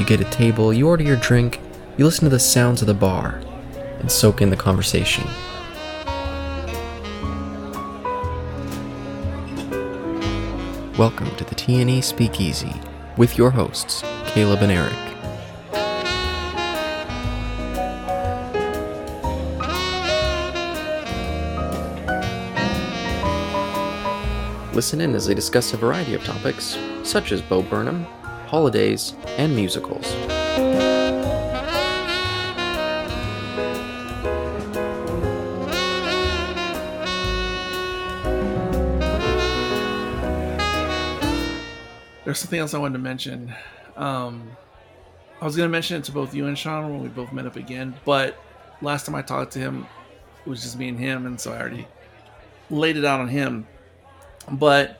You get a table, you order your drink, you listen to the sounds of the bar, and soak in the conversation. Welcome to the TNE Speakeasy with your hosts, Caleb and Eric. Listen in as they discuss a variety of topics, such as Bo Burnham, holidays, and musicals. There's something else I wanted to mention. Um, I was going to mention it to both you and Sean when we both met up again, but last time I talked to him, it was just me and him, and so I already laid it out on him. But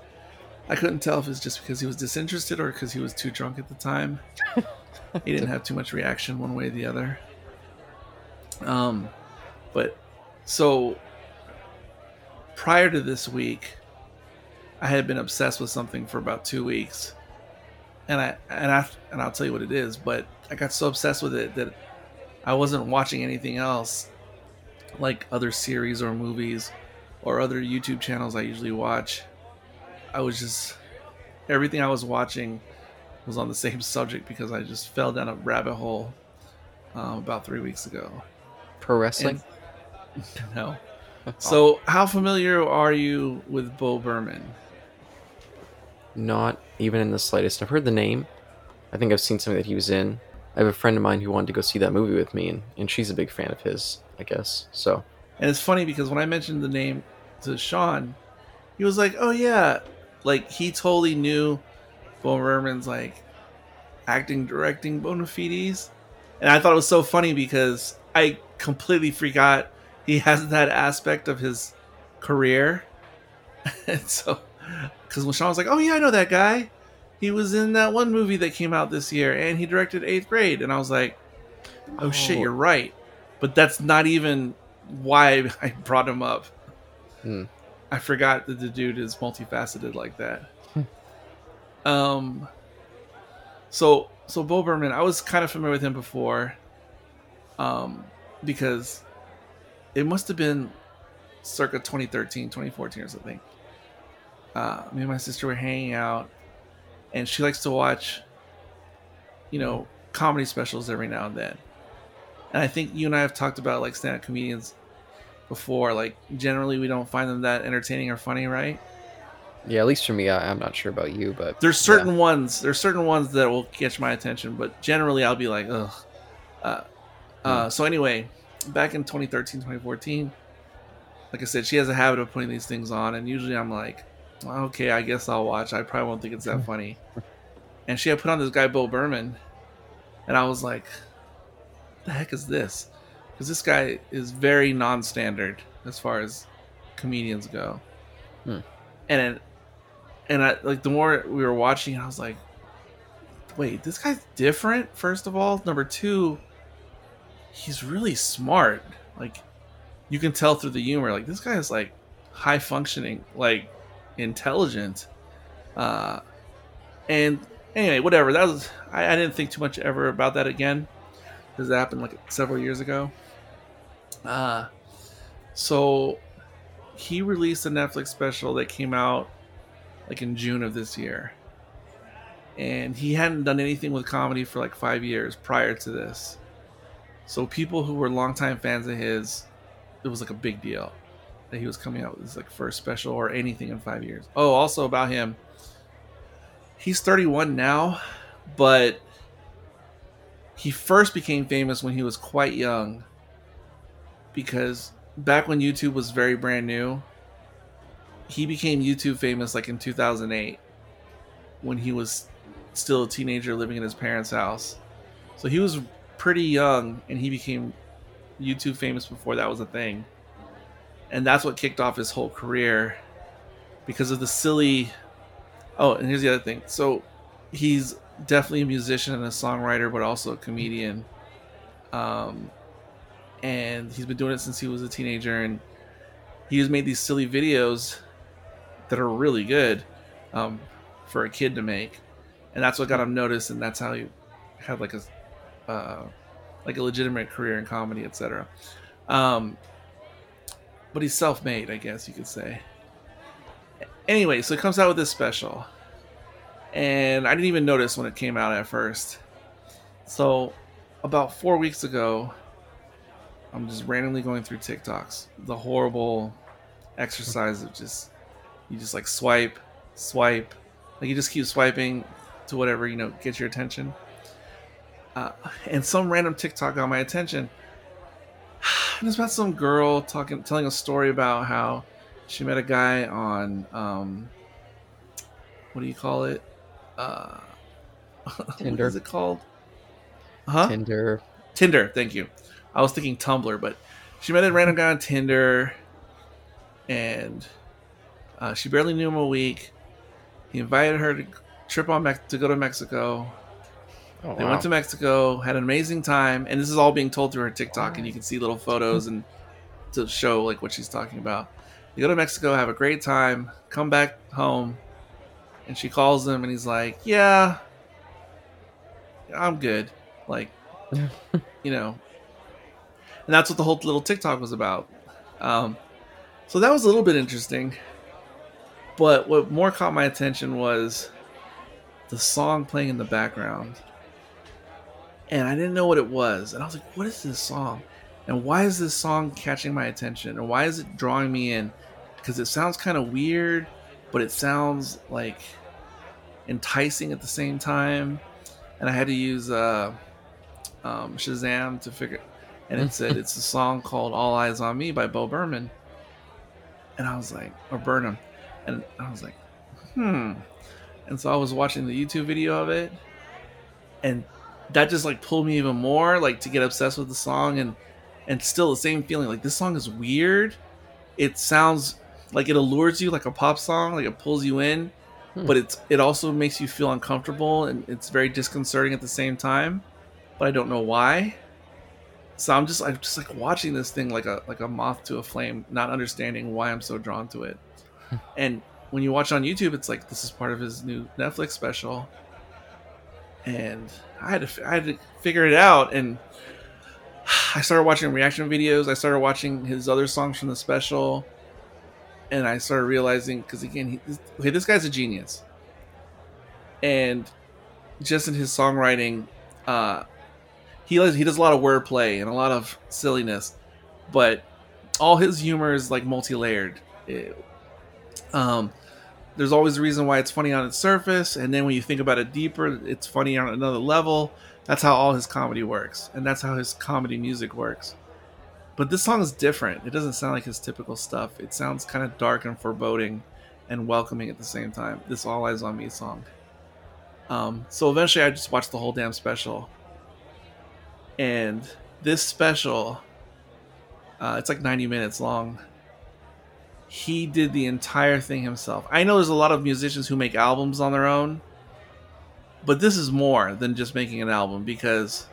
I couldn't tell if it's just because he was disinterested or because he was too drunk at the time. he didn't have too much reaction one way or the other. Um, but so prior to this week, I had been obsessed with something for about two weeks, and I and I and I'll tell you what it is. But I got so obsessed with it that I wasn't watching anything else, like other series or movies, or other YouTube channels I usually watch. I was just everything I was watching was on the same subject because I just fell down a rabbit hole um, about three weeks ago. Pro wrestling? And- no. So, how familiar are you with Bo Burnham? Not even in the slightest. I've heard the name. I think I've seen something that he was in. I have a friend of mine who wanted to go see that movie with me, and, and she's a big fan of his, I guess. So, And it's funny because when I mentioned the name to Sean, he was like, "Oh yeah," like he totally knew Bo Burnham's like acting, directing bona fides, and I thought it was so funny because I completely forgot he has that aspect of his career, and so because when Sean was like, "Oh yeah, I know that guy," he was in that one movie that came out this year, and he directed Eighth Grade, and I was like, "Oh, shit, Oh. you're right," but that's not even why I brought him up. Hmm. I forgot that the dude is multifaceted like that. um, so so Bo Burnham, I was kind of familiar with him before, um, because it must have been circa 2013, 2014 or something. Uh, me and my sister were hanging out, and she likes to watch, you know, comedy specials every now and then. And I think you and I have talked about like stand-up comedians before. Like generally, we don't find them that entertaining or funny, right? yeah, at least for me, I, I'm not sure about you, but There's certain ones. There's certain ones that will catch my attention, but generally, I'll be like, ugh. Uh, uh, so anyway, back in 2013, 2014, like I said, she has a habit of putting these things on, and usually I'm like, okay, I guess I'll watch. I probably won't think it's that funny. And she had put on this guy Bo Burnham, and I was like, the heck is this? Because this guy is very non-standard as far as comedians go. Hmm. And it, and I like the more we were watching, I was like, wait, this guy's different. First of all, number two, he's really smart. Like you can tell through the humor. Like this guy is like high functioning, like intelligent. Uh, and anyway, whatever. That was I, I didn't think too much ever about that again because that happened like several years ago. Uh, so he released a Netflix special that came out like in June of this year. And he hadn't done anything with comedy for like five years prior to this. So people who were longtime fans of his, it was like a big deal that he was coming out with his like first special or anything in five years. Oh, also about him, he's 31 now, but he first became famous when he was quite young because back when YouTube was very brand new, he became YouTube famous like in 2008 when he was still a teenager living in his parents' house. So he was pretty young, and he became YouTube famous before that was a thing. And that's what kicked off his whole career because of the silly. Oh, and here's the other thing. So he's definitely a musician and a songwriter, but also a comedian. Um, and he's been doing it since he was a teenager, and he has made these silly videos that are really good um, for a kid to make, and that's what got him noticed, and that's how he had like a uh, like a legitimate career in comedy, etc. Um, but he's self-made, I guess you could say. Anyway, so he comes out with this special, and I didn't even notice when it came out at first. So, about four weeks ago, I'm just randomly going through TikToks. The horrible exercise of just you just like swipe, swipe, like you just keep swiping to whatever you know gets your attention. Uh, and some random TikTok got my attention. And it's about some girl talking, telling a story about how she met a guy on um, what do you call it? Uh, Tinder. what is it called? Huh? Tinder. Tinder. Thank you. I was thinking Tumblr, but she met a random guy on Tinder, and uh, she barely knew him a week. He invited her to trip on Mex- to go to Mexico. Oh, They wow. went to Mexico, had an amazing time, and this is all being told through her TikTok, and you can see little photos and to show like what she's talking about. They go to Mexico, have a great time, come back home, and she calls him, and he's like, "Yeah, I'm good." Like, you know, and that's what the whole little TikTok was about. Um, so that was a little bit interesting. But what more caught my attention was the song playing in the background. And I didn't know what it was. And I was like, what is this song? And why is this song catching my attention? And why is it drawing me in? Because it sounds kind of weird, but it sounds like enticing at the same time. And I had to use uh, um, Shazam to figure and it said it's a song called "All Eyes on Me" by Bo Burnham, and I was like, or Burnham, and I was like, hmm. And so I was watching the YouTube video of it, and that just like pulled me even more, like to get obsessed with the song, and and still the same feeling, like this song is weird. It sounds like it allures you, like a pop song, like it pulls you in, Hmm. but it's it also makes you feel uncomfortable, and it's very disconcerting at the same time. But I don't know why so I'm just I'm just like watching this thing like a like a moth to a flame, not understanding why I'm so drawn to it. and when you watch on YouTube, it's like this is part of his new Netflix special, and I had to I had to figure it out. And I started watching reaction videos. I started watching his other songs from the special, and I started realizing because again, he, this, okay, this guy's a genius, and just in his songwriting. Uh, he does, he does a lot of wordplay and a lot of silliness, but all his humor is like multi-layered. It- um, there's always a reason why it's funny on its surface, and then when you think about it deeper, it's funny on another level. That's how all his comedy works, and that's how his comedy music works. But this song is different. It doesn't sound like his typical stuff. It sounds kind of dark and foreboding, and welcoming at the same time. This "All Eyes on Me" song. Um, so eventually, I just watched the whole damn special and this special uh, it's like 90 minutes long. He did the entire thing himself. I know there's a lot of musicians who make albums on their own but this is more than just making an album because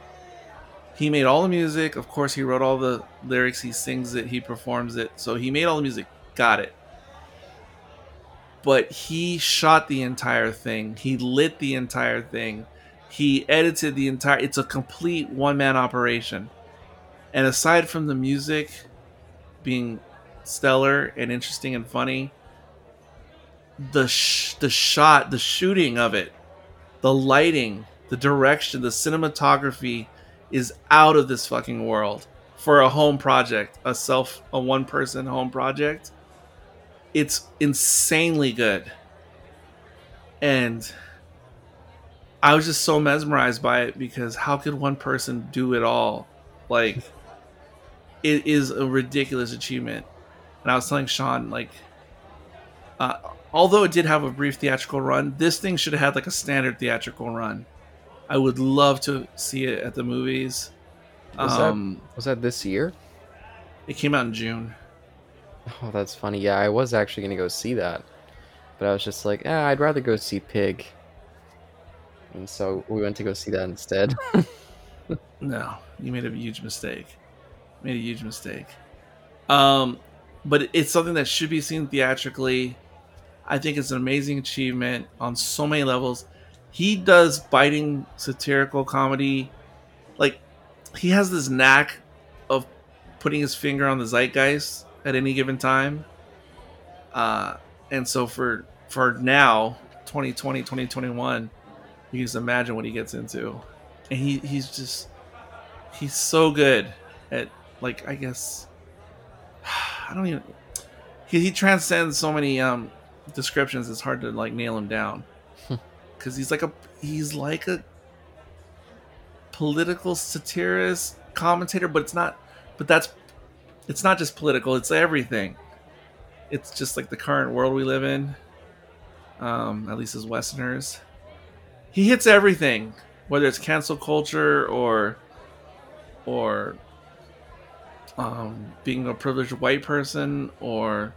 he made all the music. Of course he wrote all the lyrics. He sings it. He performs it. So he made all the music. Got it. But he shot the entire thing. He lit the entire thing he edited the entire it's a complete one-man operation. And aside from the music being stellar and interesting and funny the sh- the shot the shooting of it the lighting the direction the cinematography is out of this fucking world for a home project a self a one person home project. It's insanely good. And I was just so mesmerized by it because how could one person do it all? Like, it is a ridiculous achievement. And I was telling Sean, like, uh, although it did have a brief theatrical run, this thing should have had like a standard theatrical run. I would love to see it at the movies. Was Um, that was that this year? it came out in June. Oh, that's funny. Yeah, I was actually gonna go see that, but I was just like, eh, I'd rather go see Pig. And so we went to go see that instead. No, you made a huge mistake. Made a huge mistake. Um, but it's something that should be seen theatrically. I think it's an amazing achievement on so many levels. He does biting satirical comedy. Like he has this knack of putting his finger on the zeitgeist at any given time. Uh, and so for for now, 2020, 2021, you can just imagine what he gets into. And he, he's just he's so good at like I guess I don't even he, he transcends so many um descriptions it's hard to like nail him down. Because he's like a he's like a political satirist commentator but it's not but that's it's not just political it's everything. It's just like the current world we live in um at least as westerners he hits everything whether it's cancel culture or or um, being a privileged white person or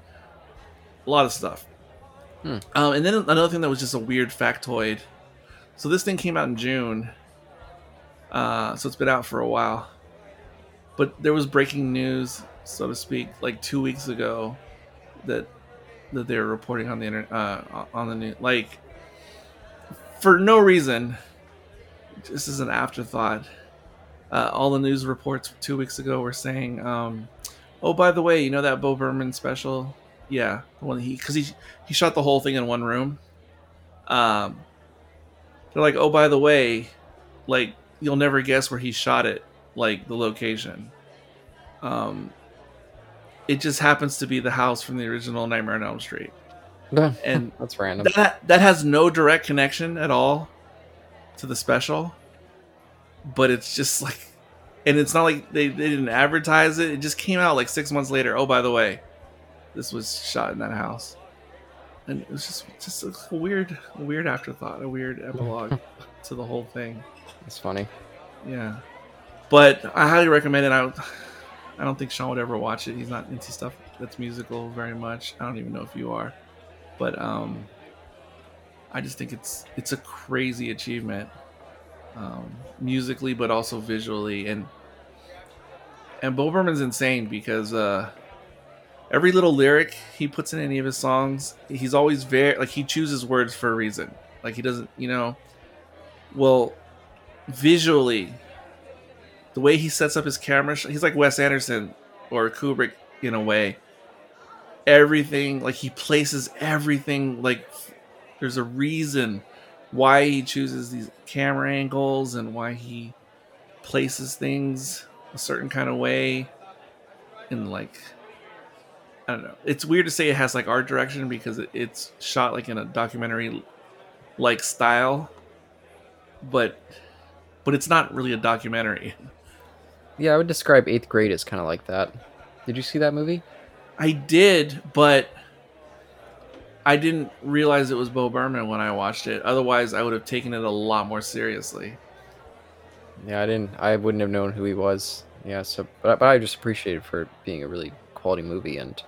a lot of stuff. Hmm. Um, and then another thing that was just a weird factoid. So this thing came out in June. Uh, so it's been out for a while. But there was breaking news, so to speak, like two weeks ago, that that they were reporting on the internet, uh, on the news, like for no reason. This is an afterthought uh, all the news reports two weeks ago were saying, um, "Oh, by the way, you know that Bo Burnham special? Yeah, the one he because he he shot the whole thing in one room. Um, they're like, oh, by the way, like you'll never guess where he shot it, like the location. Um, it just happens to be the house from the original Nightmare on Elm Street, and that's random. that that has no direct connection at all to the special but it's just like and it's not like they, they didn't advertise it. It just came out like six months later. Oh by the way this was shot in that house. And it was just just a weird weird afterthought a weird epilogue to the whole thing. It's funny. yeah. But i highly recommend it. I i don't think sean would ever watch it. He's not into stuff that's musical very much. I don't even know if you are but um i just think it's it's a crazy achievement um, musically, but also visually. And and Bo insane because uh, every little lyric he puts in any of his songs, he's always very like he chooses words for a reason. Like he doesn't, you know. Well, visually, the way he sets up his camera, he's like Wes Anderson or Kubrick in a way. Everything like he places everything like there's a reason why he chooses these camera angles and why he places things a certain kind of way and like i don't know it's weird to say it has like art direction because it, it's shot like in a documentary like style but but it's not really a documentary Yeah, I would describe Eighth Grade as kind of like that. Did you see that movie? I did but i didn't realize it was bo burnham when i watched it otherwise i would have taken it a lot more seriously Yeah, I didn't. I wouldn't have known who he was. Yeah, so but, but I just appreciated it for being a really quality movie and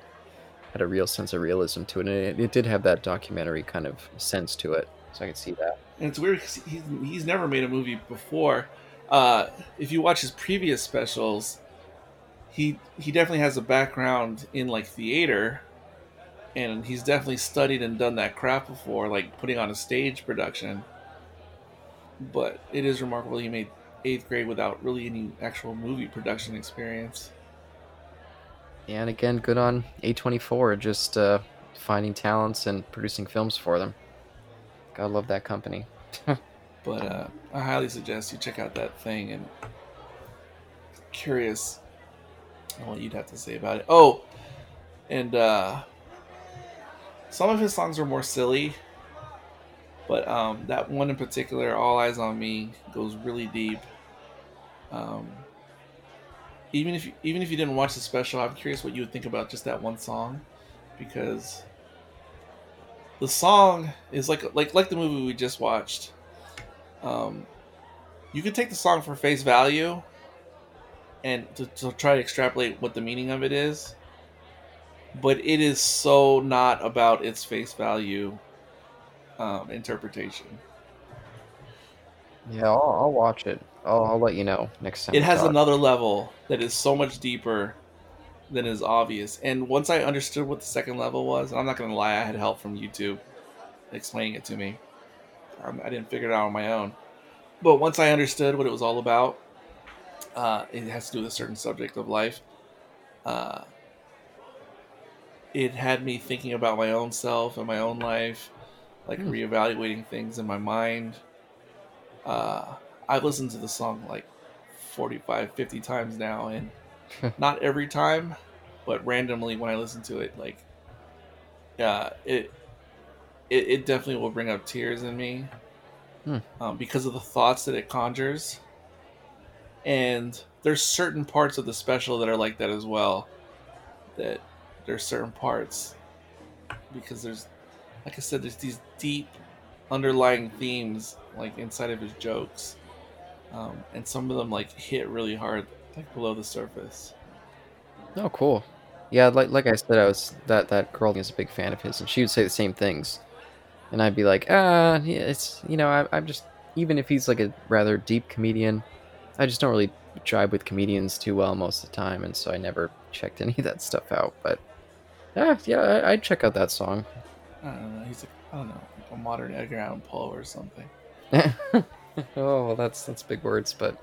had a real sense of realism to it. And it, it did have that documentary kind of sense to it, so I could see that. And it's weird because he's, he's never made a movie before. Uh, if you watch his previous specials, he he definitely has a background in like theater, and he's definitely studied and done that craft before, like putting on a stage production. But it is remarkable he made eighth grade without really any actual movie production experience. And again, good on A24, just uh, finding talents and producing films for them. Gotta love that company. But uh, I highly suggest you check out that thing and curious what you'd have to say about it. Oh, and uh, some of his songs are more silly, but um, that one in particular, "All Eyes on Me," goes really deep. Um, even if you, even if you didn't watch the special, I'm curious what you would think about just that one song, because the song is like like like the movie we just watched. Um, you could take the song for face value, and to, to try to extrapolate what the meaning of it is. But it is so not about its face value um, interpretation. Yeah, I'll, I'll watch it. I'll, I'll let you know next time. It has another level that is so much deeper than is obvious. And once I understood what the second level was, and I'm not going to lie, I had help from YouTube explaining it to me. Um, I didn't figure it out on my own. But once I understood what it was all about, uh, it has to do with a certain subject of life. Uh, it had me thinking about my own self and my own life, like Hmm. reevaluating things in my mind. Uh, I've listened to the song like 45, 50 times now, and not every time, but randomly when I listen to it, like, uh, it, it, it definitely will bring up tears in me Hmm. um, because of the thoughts that it conjures. And there's certain parts of the special that are like that as well. That there's certain parts because there's, like I said, there's these deep underlying themes like inside of his jokes, um, and some of them like hit really hard like below the surface. Oh, cool. Yeah, like like I said, I was that that girl is a big fan of his, and she would say the same things, and I'd be like, ah, it's you know, I, I'm just even if he's like a rather deep comedian, I just don't really jive with comedians too well most of the time, and so I never checked any of that stuff out. But yeah, yeah, I, I'd check out that song. I don't know. He's like I don't know, like a modern Edgar Allan Poe or something. oh, well, that's that's big words, but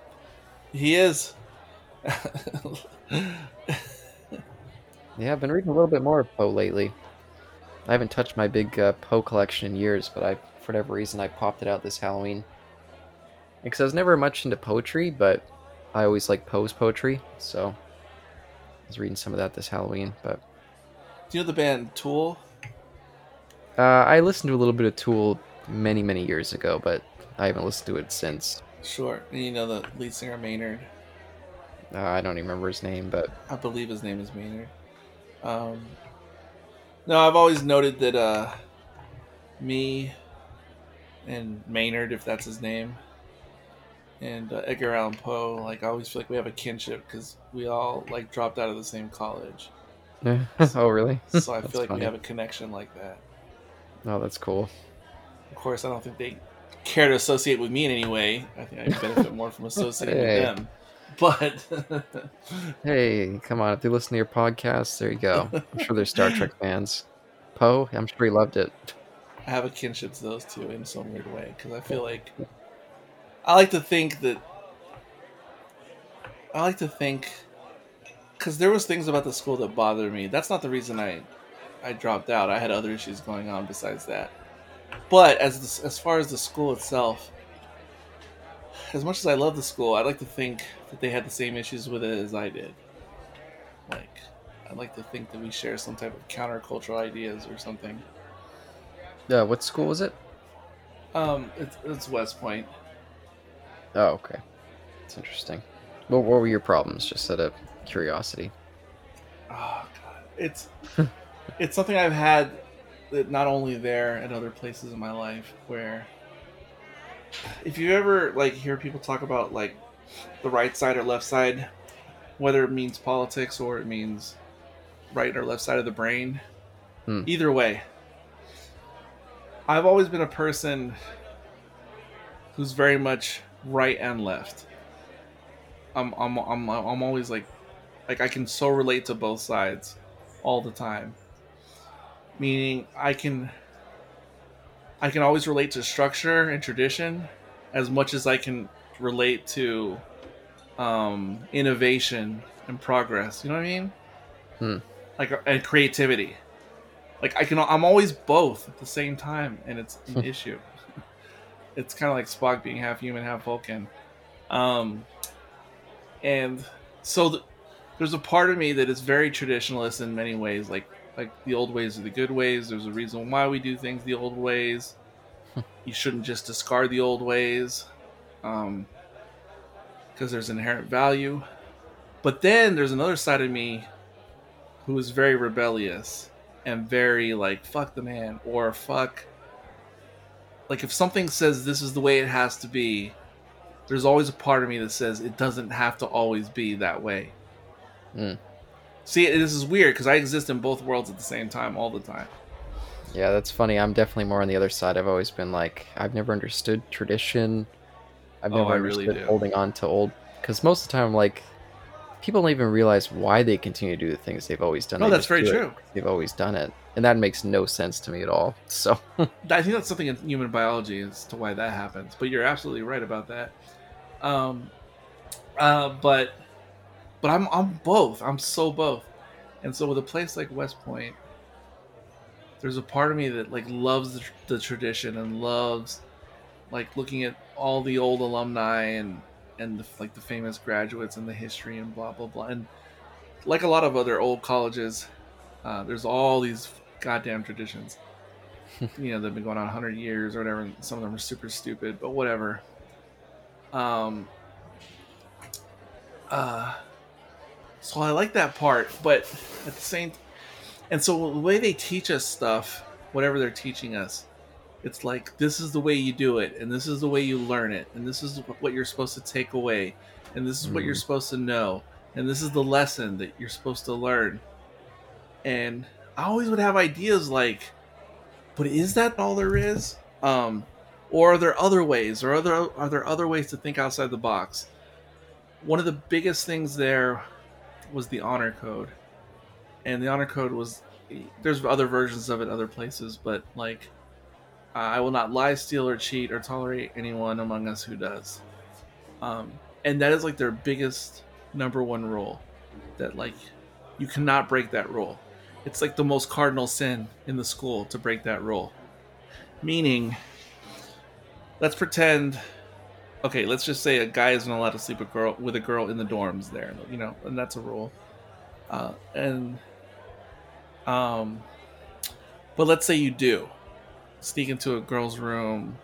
He is. yeah, I've been reading a little bit more of Poe lately. I haven't touched my big uh, Poe collection in years, but I, for whatever reason, I popped it out this Halloween. Because I was never much into poetry, but I always like Poe's poetry, so I was reading some of that this Halloween. But Do you know the band Tool? uh, I listened to a little bit of Tool many, many years ago, but I haven't listened to it since. Sure. And you know the lead singer Maynard. Uh, I don't even remember his name, but I believe his name is Maynard. Um, no, I've always noted that uh, me and Maynard, if that's his name, and uh, Edgar Allan Poe, like I always feel like we have a kinship because we all like dropped out of the same college. oh, really? So I feel like funny. we have a connection like that. Oh, that's cool. Of course, I don't think they care to associate with me in any way. I think I benefit more from associating Hey. with them. But Hey, come on! If they listen to your podcast, there you go. I'm sure they're Star Trek fans. Poe, I'm sure he loved it. I have a kinship to those two in some weird way because I feel like I like to think that I like to think because there was things about the school that bothered me. That's not the reason I I dropped out. I had other issues going on besides that. But as as far as the school itself, as much as I love the school, I'd like to think that they had the same issues with it as I did. Like, I'd like to think that we share some type of countercultural ideas or something. Yeah, what school was it? Um, it's, it's West Point. Oh, okay. That's interesting. What, what were your problems? Just out of curiosity. Oh god, it's it's something I've had that not only there and other places in my life where if you ever like hear people talk about like the right side or left side, whether it means politics or it means right or left side of the brain, Hmm. either way, I've always been a person who's very much right and left. I'm I'm I'm I'm always like like I can so relate to both sides all the time. Meaning I can I can always relate to structure and tradition as much as I can relate to um, innovation and progress. You know what I mean? Hmm. Like and creativity. Like I can I'm always both at the same time and it's an issue. It's kind of like Spock being half human, half Vulcan. Um, and so th- there's a part of me that is very traditionalist in many ways like like the old ways are the good ways there's a reason why we do things the old ways you shouldn't just discard the old ways um because there's inherent value but then there's another side of me who is very rebellious and very like fuck the man or fuck like if something says this is the way it has to be there's always a part of me that says it doesn't have to always be that way. Mm. See, this is weird because I exist in both worlds at the same time all the time. Yeah, that's funny. I'm definitely more on the other side. I've always been like, I've never understood tradition. I've Oh, never I understood do. holding on to old. Because most of the time, like, people don't even realize why they continue to do the things they've always done. No, They that's very true. They've always done it, and that makes no sense to me at all. So, I think that's something in human biology as to why that happens. But you're absolutely right about that. Um, uh, but but I'm I'm both. I'm so both. And so with a place like West Point, there's a part of me that like loves the, tr- the tradition and loves like looking at all the old alumni and and the, like the famous graduates and the history and blah blah blah. And like a lot of other old colleges, uh, there's all these goddamn traditions you know they've been going on 100 years or whatever and some of them are super stupid but whatever um uh so i like that part but at the same and so the way they teach us stuff whatever they're teaching us it's like this is the way you do it and this is the way you learn it and this is what you're supposed to take away and this is what you're Mhm. supposed to know and this is the lesson that you're supposed to learn. And i always would have ideas like but is that all there is? Um or are there other ways or other are there other ways to think outside the box? One of the biggest things there was the honor code. And the honor code was there's other versions of it other places but like uh, i will not lie steal or cheat or tolerate anyone among us who does um and that is like their biggest number one rule that like you cannot break that rule it's like the most cardinal sin in the school to break that rule. Meaning, let's pretend, okay, let's just say a guy isn't allowed to sleep a girl with a girl in the dorms there, you know, and that's a rule. Uh, and, um, but let's say you do sneak into a girl's room,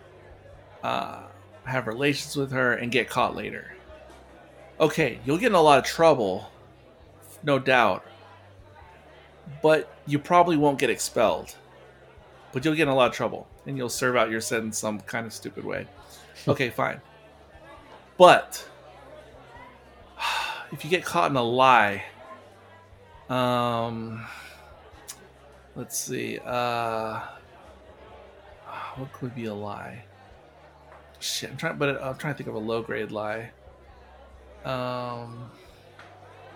uh, have relations with her, and get caught later. Okay, you'll get in a lot of trouble, no doubt but you probably won't get expelled. But you'll get in a lot of trouble, and you'll serve out your sentence some kind of stupid way. Okay, fine. But if you get caught in a lie, um, let's see, uh, what could be a lie? Shit, I'm trying, but I'm trying to think of a low grade lie. Um.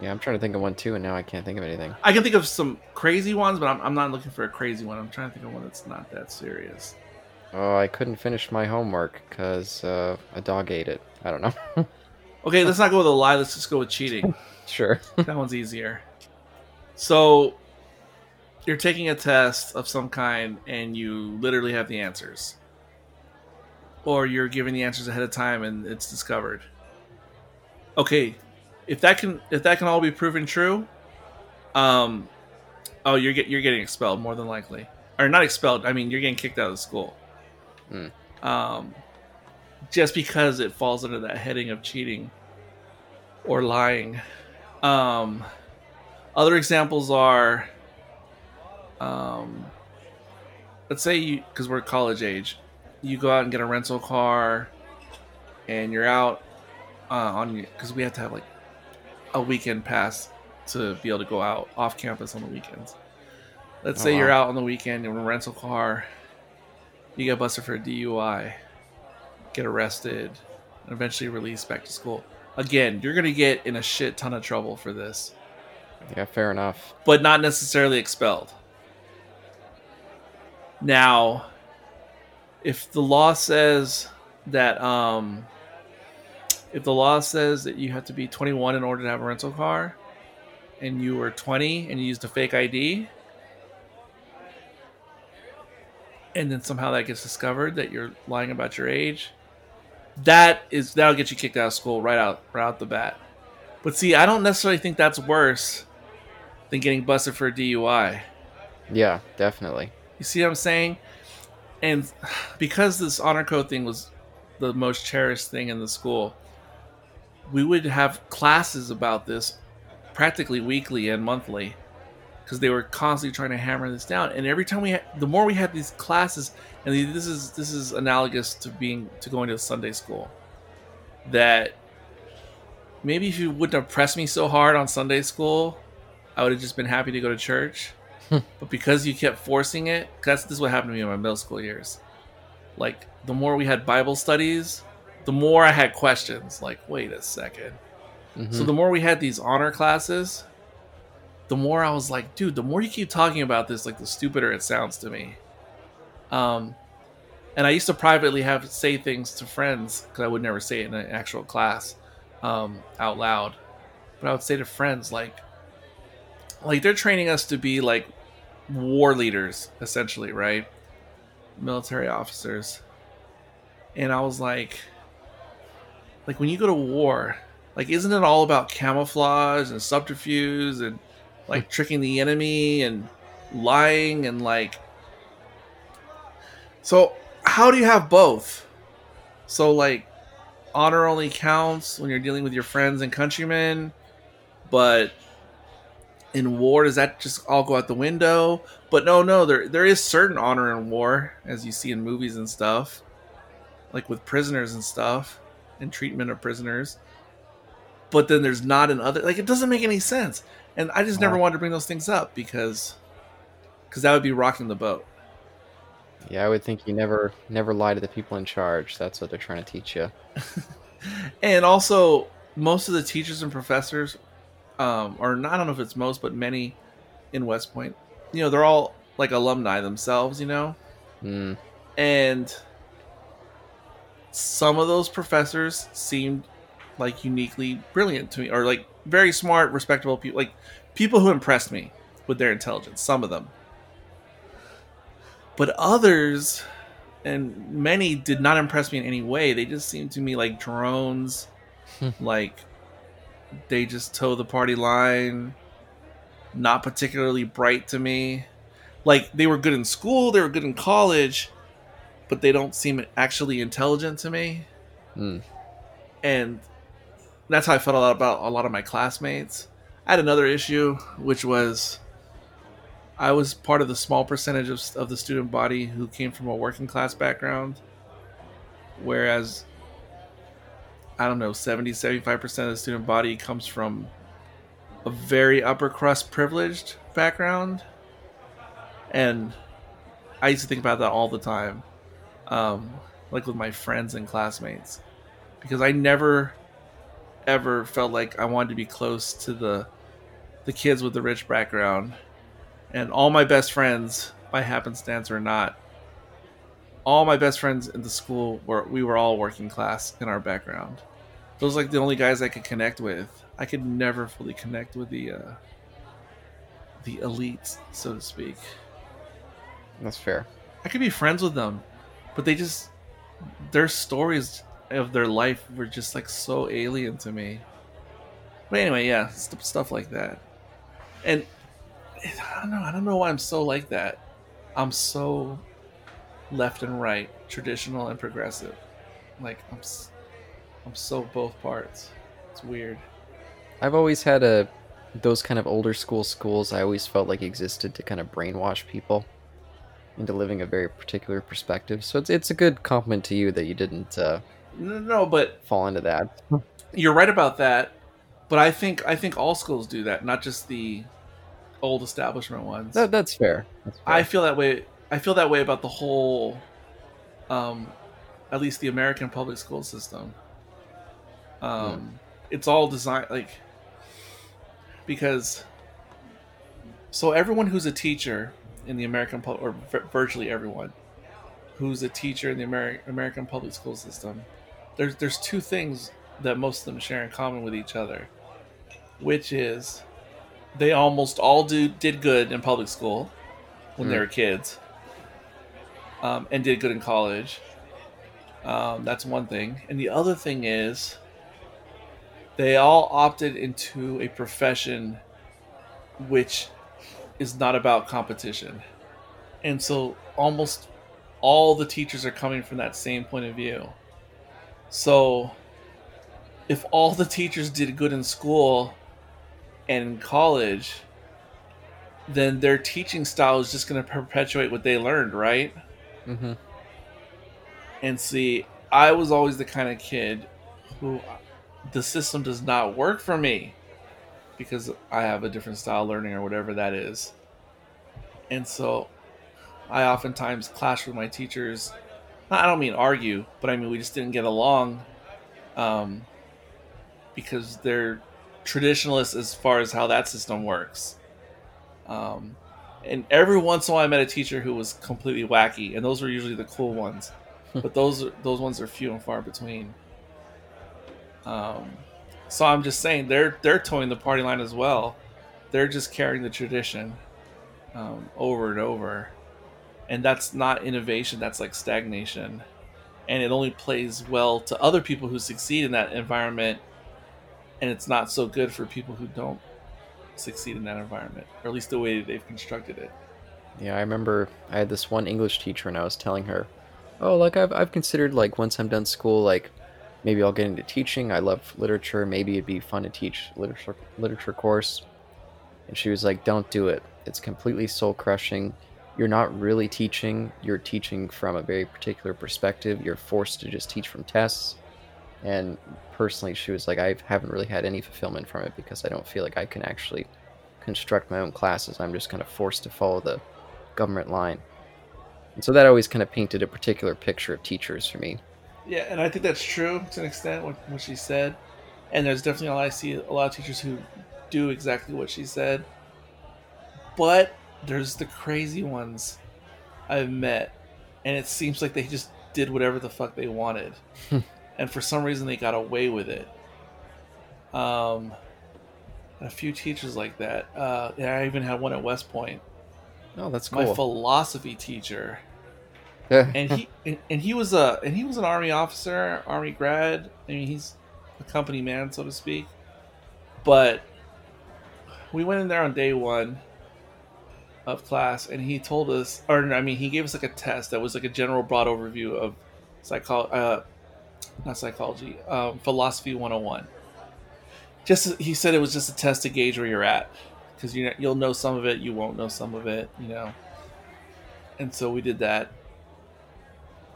yeah, I'm trying to think of one too, and now I can't think of anything. I can think of some crazy ones, but I'm, I'm not looking for a crazy one. I'm trying to think of one that's not that serious. Oh, I couldn't finish my homework because uh, a dog ate it. I don't know. Okay, let's not go with a lie. Let's just go with cheating. sure. that one's easier. So, you're taking a test of some kind, and you literally have the answers, or you're giving the answers ahead of time, and it's discovered. Okay, if that can if that can all be proven true, um, oh, you're get you're getting expelled more than likely, or not expelled. I mean, you're getting kicked out of school. Hmm. Um, just because it falls under that heading of cheating or lying. Um, other examples are, um, let's say you, because we're college age, you go out and get a rental car, and you're out uh, on because we have to have like a weekend pass to be able to go out off campus on the weekends. Let's Oh, say you're out on the weekend in a rental car, you get busted for a DUI, get arrested, and eventually released back to school. Again, you're gonna get in a shit ton of trouble for this, Yeah, fair enough. but not necessarily expelled. Now, if the law says that um if the law says that you have to be 21 in order to have a rental car and you were 20 and you used a fake ID and then somehow that gets discovered that you're lying about your age that is that'll get you kicked out of school right out right out the bat but see i don't necessarily think that's worse than getting busted for a dui Yeah, definitely. You see what i'm saying and because this honor code thing was the most cherished thing in the school we would have classes about this practically weekly and monthly because they were constantly trying to hammer this down and every time we had the more we had these classes and this is this is analogous to being to going to sunday school that maybe if you wouldn't have pressed me so hard on Sunday school, I would have just been happy to go to church. But because you kept forcing it, that's this is what happened to me in my middle school years. Like the more we had Bible studies, the more I had questions. Like, wait a 2nd Mhm. So the more we had these honor classes, the more I was like, dude, the more you keep talking about this, like the stupider it sounds to me. Um, and I used to privately have say things to friends because I would never say it in an actual class um, out loud. But I would say to friends like, like they're training us to be like war leaders, essentially, right? Military officers. And I was like, like when you go to war, like isn't it all about camouflage and subterfuge and like hmm. tricking the enemy and lying and like so how do you have both so like honor only counts when you're dealing with your friends and countrymen but in war does that just all go out the window but no no there there is certain honor in war as you see in movies and stuff like with prisoners and stuff and treatment of prisoners but then there's not in other like it doesn't make any sense and i just never Wow. wanted to bring those things up because because that would be rocking the boat Yeah, I would think you never never lie to the people in charge. That's what they're trying to teach you. and also most of the teachers and professors um or not, i don't know if it's most but many in west point you know they're all like alumni themselves you know? Mm. and some of those professors seemed like uniquely brilliant to me or like very smart respectable people like people who impressed me with their intelligence some of them. But others and many did not impress me in any way. They just seemed to me like drones like they just toe the party line not particularly bright to me like they were good in school they were good in college but they don't seem actually intelligent to me Mm. and that's how I felt a lot about a lot of my classmates. I had another issue, which was I was part of the small percentage of, of the student body who came from a working class background, whereas I don't know, 70 75% of the student body comes from a very upper crust privileged background. And I used to think about that all the time, um, like with my friends and classmates because I never ever felt like I wanted to be close to the the kids with the rich background. And all my best friends, by happenstance or not, all my best friends in the school were we were all working class in our background. Those like the only guys I could connect with. I could never fully connect with the uh, the elites, so to speak. That's fair. I could be friends with them, but they just their stories of their life were just like so alien to me. But anyway, yeah, st- stuff like that. And I don't know, I don't know why I'm so like that. I'm so left and right, traditional and progressive. Like I'm I'm so both parts. It's weird. I've always had a those kind of older school schools. I always felt like existed to kind of brainwash people into living a very particular perspective. So it's it's a good compliment to you that you didn't uh, No, but fall into that. you're right about that. But I think I think all schools do that, not just the old establishment ones. That, that's fair. That's fair. I feel that way. I feel that way about the whole, um, at least the American public school system. Um, it's all designed like because so everyone who's a teacher in the American pub or vir- virtually everyone who's a teacher in the Ameri- American public school system, there's there's two things that most of them share in common with each other, which is they almost all do did good in public school when they Mm. were kids, um, and did good in college. Um, that's one thing, and the other thing is they all opted into a profession which is not about competition, and so almost all the teachers are coming from that same point of view. So, if all the teachers did good in school and in college, then their teaching style is just going to perpetuate what they learned, right? hmm And see, I was always the kind of kid who the system does not work for me because I have a different style of learning or whatever that is. And so I oftentimes clash with my teachers. I don't mean argue, but I mean we just didn't get along um, because they're traditionalists as far as how that system works. Um, and every once in a while, I met a teacher who was completely wacky, and those were usually the cool ones. but those those ones are few and far between. Um, so I'm just saying they're they're toeing the party line as well. They're just carrying the tradition um, over and over, and that's not innovation. That's like stagnation, and it only plays well to other people who succeed in that environment, and it's not so good for people who don't succeed in that environment, or at least the way they've constructed it. Yeah, I remember I had this one English teacher, and I was telling her, "Oh, like I've I've considered like once I'm done school, like maybe I'll get into teaching. I love literature. Maybe it'd be fun to teach literature literature course." And she was like, "Don't do it. It's completely soul crushing. You're not really teaching. You're teaching from a very particular perspective. You're forced to just teach from tests." And personally, she was like, I haven't really had any fulfillment from it because I don't feel like I can actually construct my own classes. I'm just kind of forced to follow the government line. And so that always kind of painted a particular picture of teachers for me. Yeah, and I think that's true to an extent, what, what she said. And there's definitely a lot, I see a lot of teachers who do exactly what she said. But there's the crazy ones I've met, and it seems like they just did whatever the fuck they wanted. and for some reason they got away with it. Um, a few teachers like that. Uh, yeah, I even had one at West Point. Oh, that's cool. My philosophy teacher, and he and, and, he was a and he was an army officer, army grad. I mean, he's a company man, so to speak. But we went in there on day one of class, and he told us, or I mean, he gave us like a test that was like a general broad overview of psychology. Uh, not psychology, um, philosophy 101. Just he said it was just a test to gauge where you're at, because you you'll know some of it, you won't know some of it, you know. And so we did that.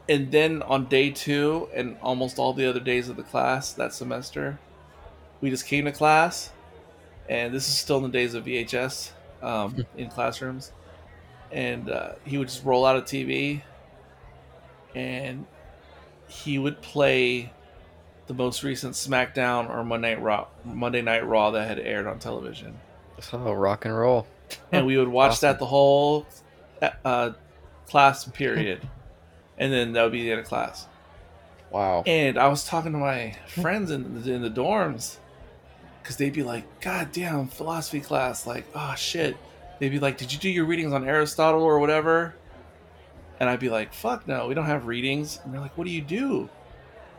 And then on day two and almost all the other days of the class that semester, we just came to class, and this is still in the days of VHS um, in classrooms, and uh, he would just roll out a TV, and he would play the most recent SmackDown or Monday Night Raw, Monday Night Raw that had aired on television. Oh, rock and roll! and we would watch awesome. that the whole uh, class period, and then that would be the end of class. Wow! And I was talking to my friends in the, in the dorms because they'd be like, "God damn, philosophy class!" Like, oh shit. They'd be like, "Did you do your readings on Aristotle or whatever?" And I'd be like, fuck no, we don't have readings. And they're like, what do you do?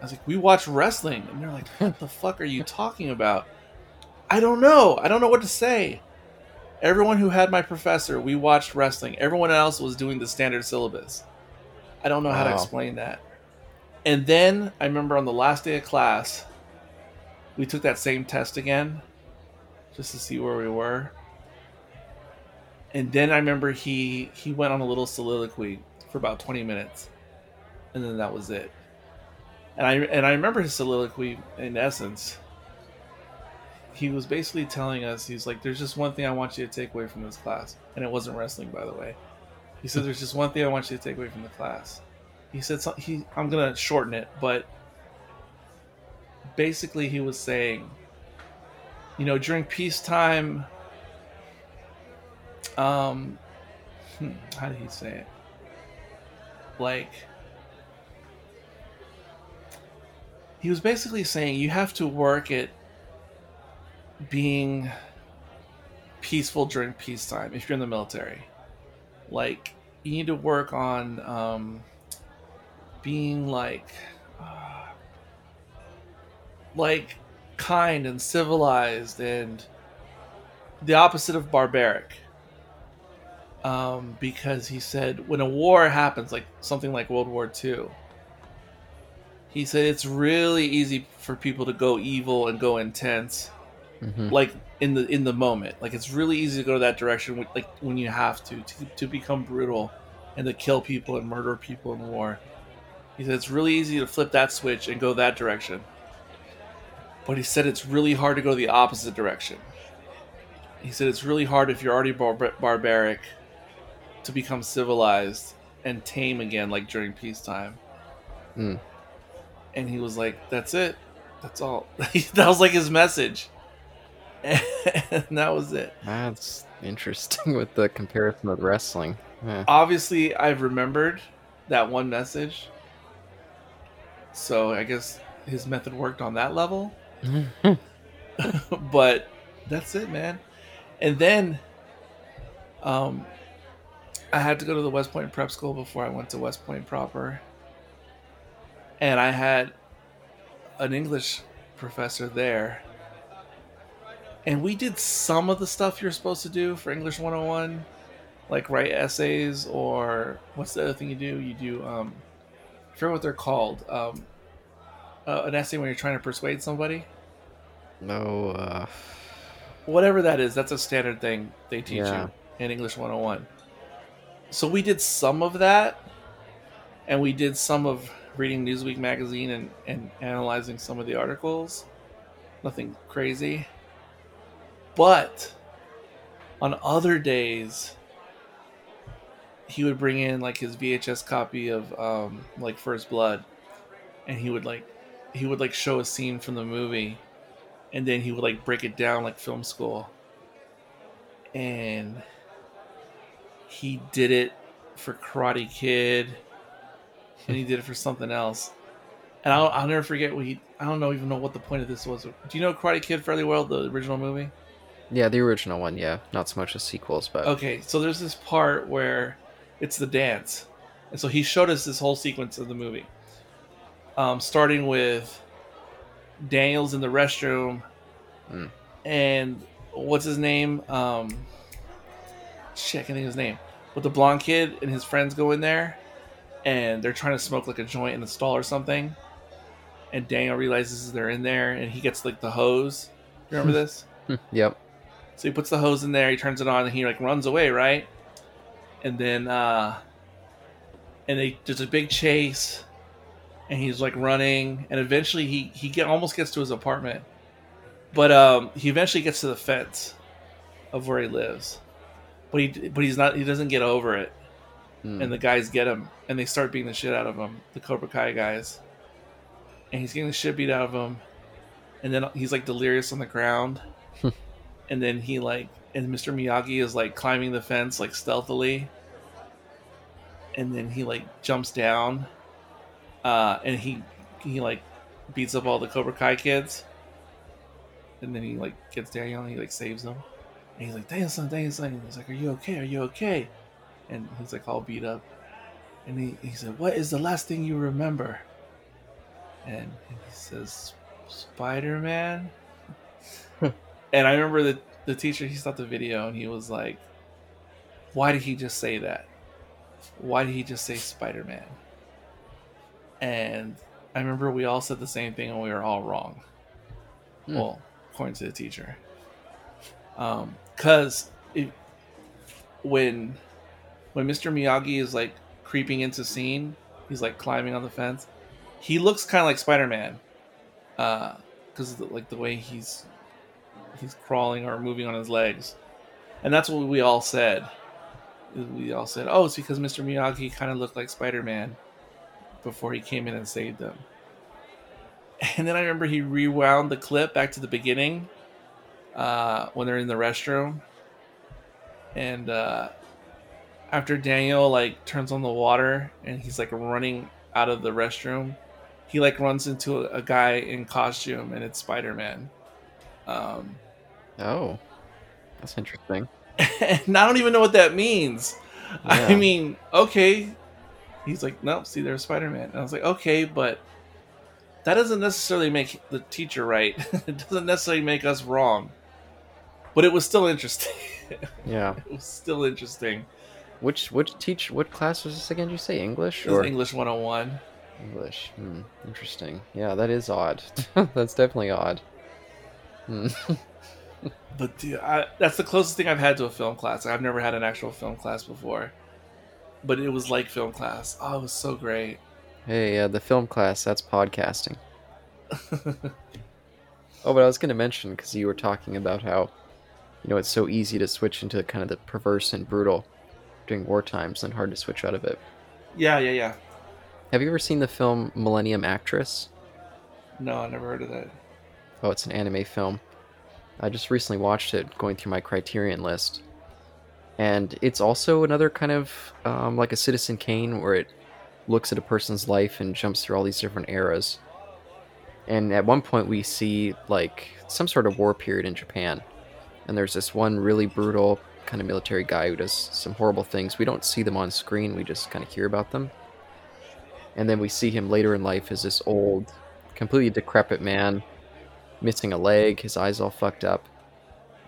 I was like, we watch wrestling. And they're like, what the fuck are you talking about? I don't know. I don't know what to say. Everyone who had my professor, we watched wrestling. Everyone else was doing the standard syllabus. I don't know wow. how to explain that. And then I remember on the last day of class, we took that same test again just to see where we were. And then I remember he he went on a little soliloquy for about 20 minutes, and then that was it. And I and I remember his soliloquy in essence. He was basically telling us he's like, "There's just one thing I want you to take away from this class," and it wasn't wrestling, by the way. He said, "There's just one thing I want you to take away from the class." He said, "He I'm gonna shorten it, but basically he was saying, you know, during peacetime, um, hmm, how did he say it? like he was basically saying you have to work at being peaceful during peacetime if you're in the military. Like you need to work on um, being like uh, like kind and civilized and the opposite of barbaric um, because he said when a war happens, like something like World War II, he said it's really easy for people to go evil and go intense, mm-hmm. like in the in the moment. Like it's really easy to go that direction, like when you have to to, to become brutal and to kill people and murder people in war. He said it's really easy to flip that switch and go that direction. but he said it's really hard to go the opposite direction. He said it's really hard if you're already bar- barbaric to become civilized and tame again, like during peacetime. Hmm. And he was like, "That's it. That's all." that was like his message, and that was it. That's interesting with the comparison with wrestling. Yeah. Obviously, I've remembered that one message, so I guess his method worked on that level. but that's it, man. And then, um, I had to go to the West Point prep school before I went to West Point proper, and I had an English professor there, and we did some of the stuff you're supposed to do for English 101, like write essays or what's the other thing you do? You do um, I forget what they're called. Um, uh, an essay when you're trying to persuade somebody. no. Uh, whatever that is, that's a standard thing they teach Yeah. you in English 101. So we did some of that, and we did some of reading Newsweek magazine and, and analyzing some of the articles. Nothing crazy. But on other days, he would bring in like his VHS copy of um, like First Blood, and he would like he would like show a scene from the movie. And then he would like break it down like film school. And he did it for karate kid. And he did it for something else. And I'll, I'll never forget what he i don't know even know what the point of this was. Do you know karate kid fairly well the original movie yeah, the original one. Yeah, not so much the sequels, but okay so there's this part where it's the dance. And so he showed us this whole sequence of the movie. Um, starting with daniel's in the restroom. Mm. and what's his name? Um shit, I can't think of his name. But the blonde kid and his friends go in there and they're trying to smoke like a joint in the stall or something. And daniel realizes they're in there and he gets like the hose. You remember this? Yep. So he puts the hose in there, he turns it on, and he like runs away, right? And then uh and they there's a big chase and he's like running and eventually he he get almost gets to his apartment. But um he eventually gets to the fence of where he lives. But he but he's not he doesn't get over it. Hmm. And the guys get him and they start beating the shit out of him, the Cobra Kai guys. And he's getting the shit beat out of him. And then he's like delirious on the ground and then he like and Mr. Miyagi is like climbing the fence like stealthily. And then he like jumps down uh and he he like beats up all the Cobra Kai kids. And then he like gets Daniel and he like saves them and he's like Daniel son Daniel son and he's like are you okay? Are you okay? And he's like all beat up. And he, he said what is the last thing you remember? And he says Spider-Man and I remember the the teacher he stopped the video and he was like, "Why did he just say that? Why did he just say Spider Man?" And I remember we all said the same thing and we were all wrong. Hmm. Well, according to the teacher, because it when when Mr. Miyagi is like creeping into scene, he's like climbing on the fence. He looks kind of like Spider Man, because of the, like the way he's he's crawling or moving on his legs, and that's what we all said. We all said, "Oh, it's because Mr. Miyagi kind of looked like Spider Man before he came in and saved them." And then I remember he rewound the clip back to the beginning uh, when they're in the restroom, and uh, after Daniel like turns on the water and he's like running out of the restroom, he like runs into a, a guy in costume and it's Spider Man. Um, Oh, that's interesting. and I don't even know what that means. I mean, okay. He's like, nope, see, there's Spider Man. And I was like, okay, but that doesn't necessarily make the teacher right. it doesn't necessarily make us wrong. But it was still interesting. Yeah. it was still interesting. Which which teach what class was this again? Did you say English or English 101. English? Hmm, interesting. Yeah, that is odd. That's definitely odd. Hmm. But dude, I, that's the closest thing I've had to a film class. I've never had an actual film class before. But it was like film class. Oh, it was so great. Hey, uh, the film class. That's podcasting. Oh, but I was going to mention because you were talking about how, you know, it's so easy to switch into kind of the perverse and brutal during war times and hard to switch out of it. Yeah, yeah, yeah. Have you ever seen the film Millennium Actress? No, I never heard of that. Oh, it's an anime film. I just recently watched it going through my Criterion list. And it's also another kind of um, like a Citizen Kane where it looks at a person's life and jumps through all these different eras. And at one point, we see like some sort of war period in Japan. And there's this one really brutal kind of military guy who does some horrible things. We don't see them on screen, we just kind of hear about them. And then we see him later in life as this old, completely decrepit man, missing a leg, his eyes all fucked up.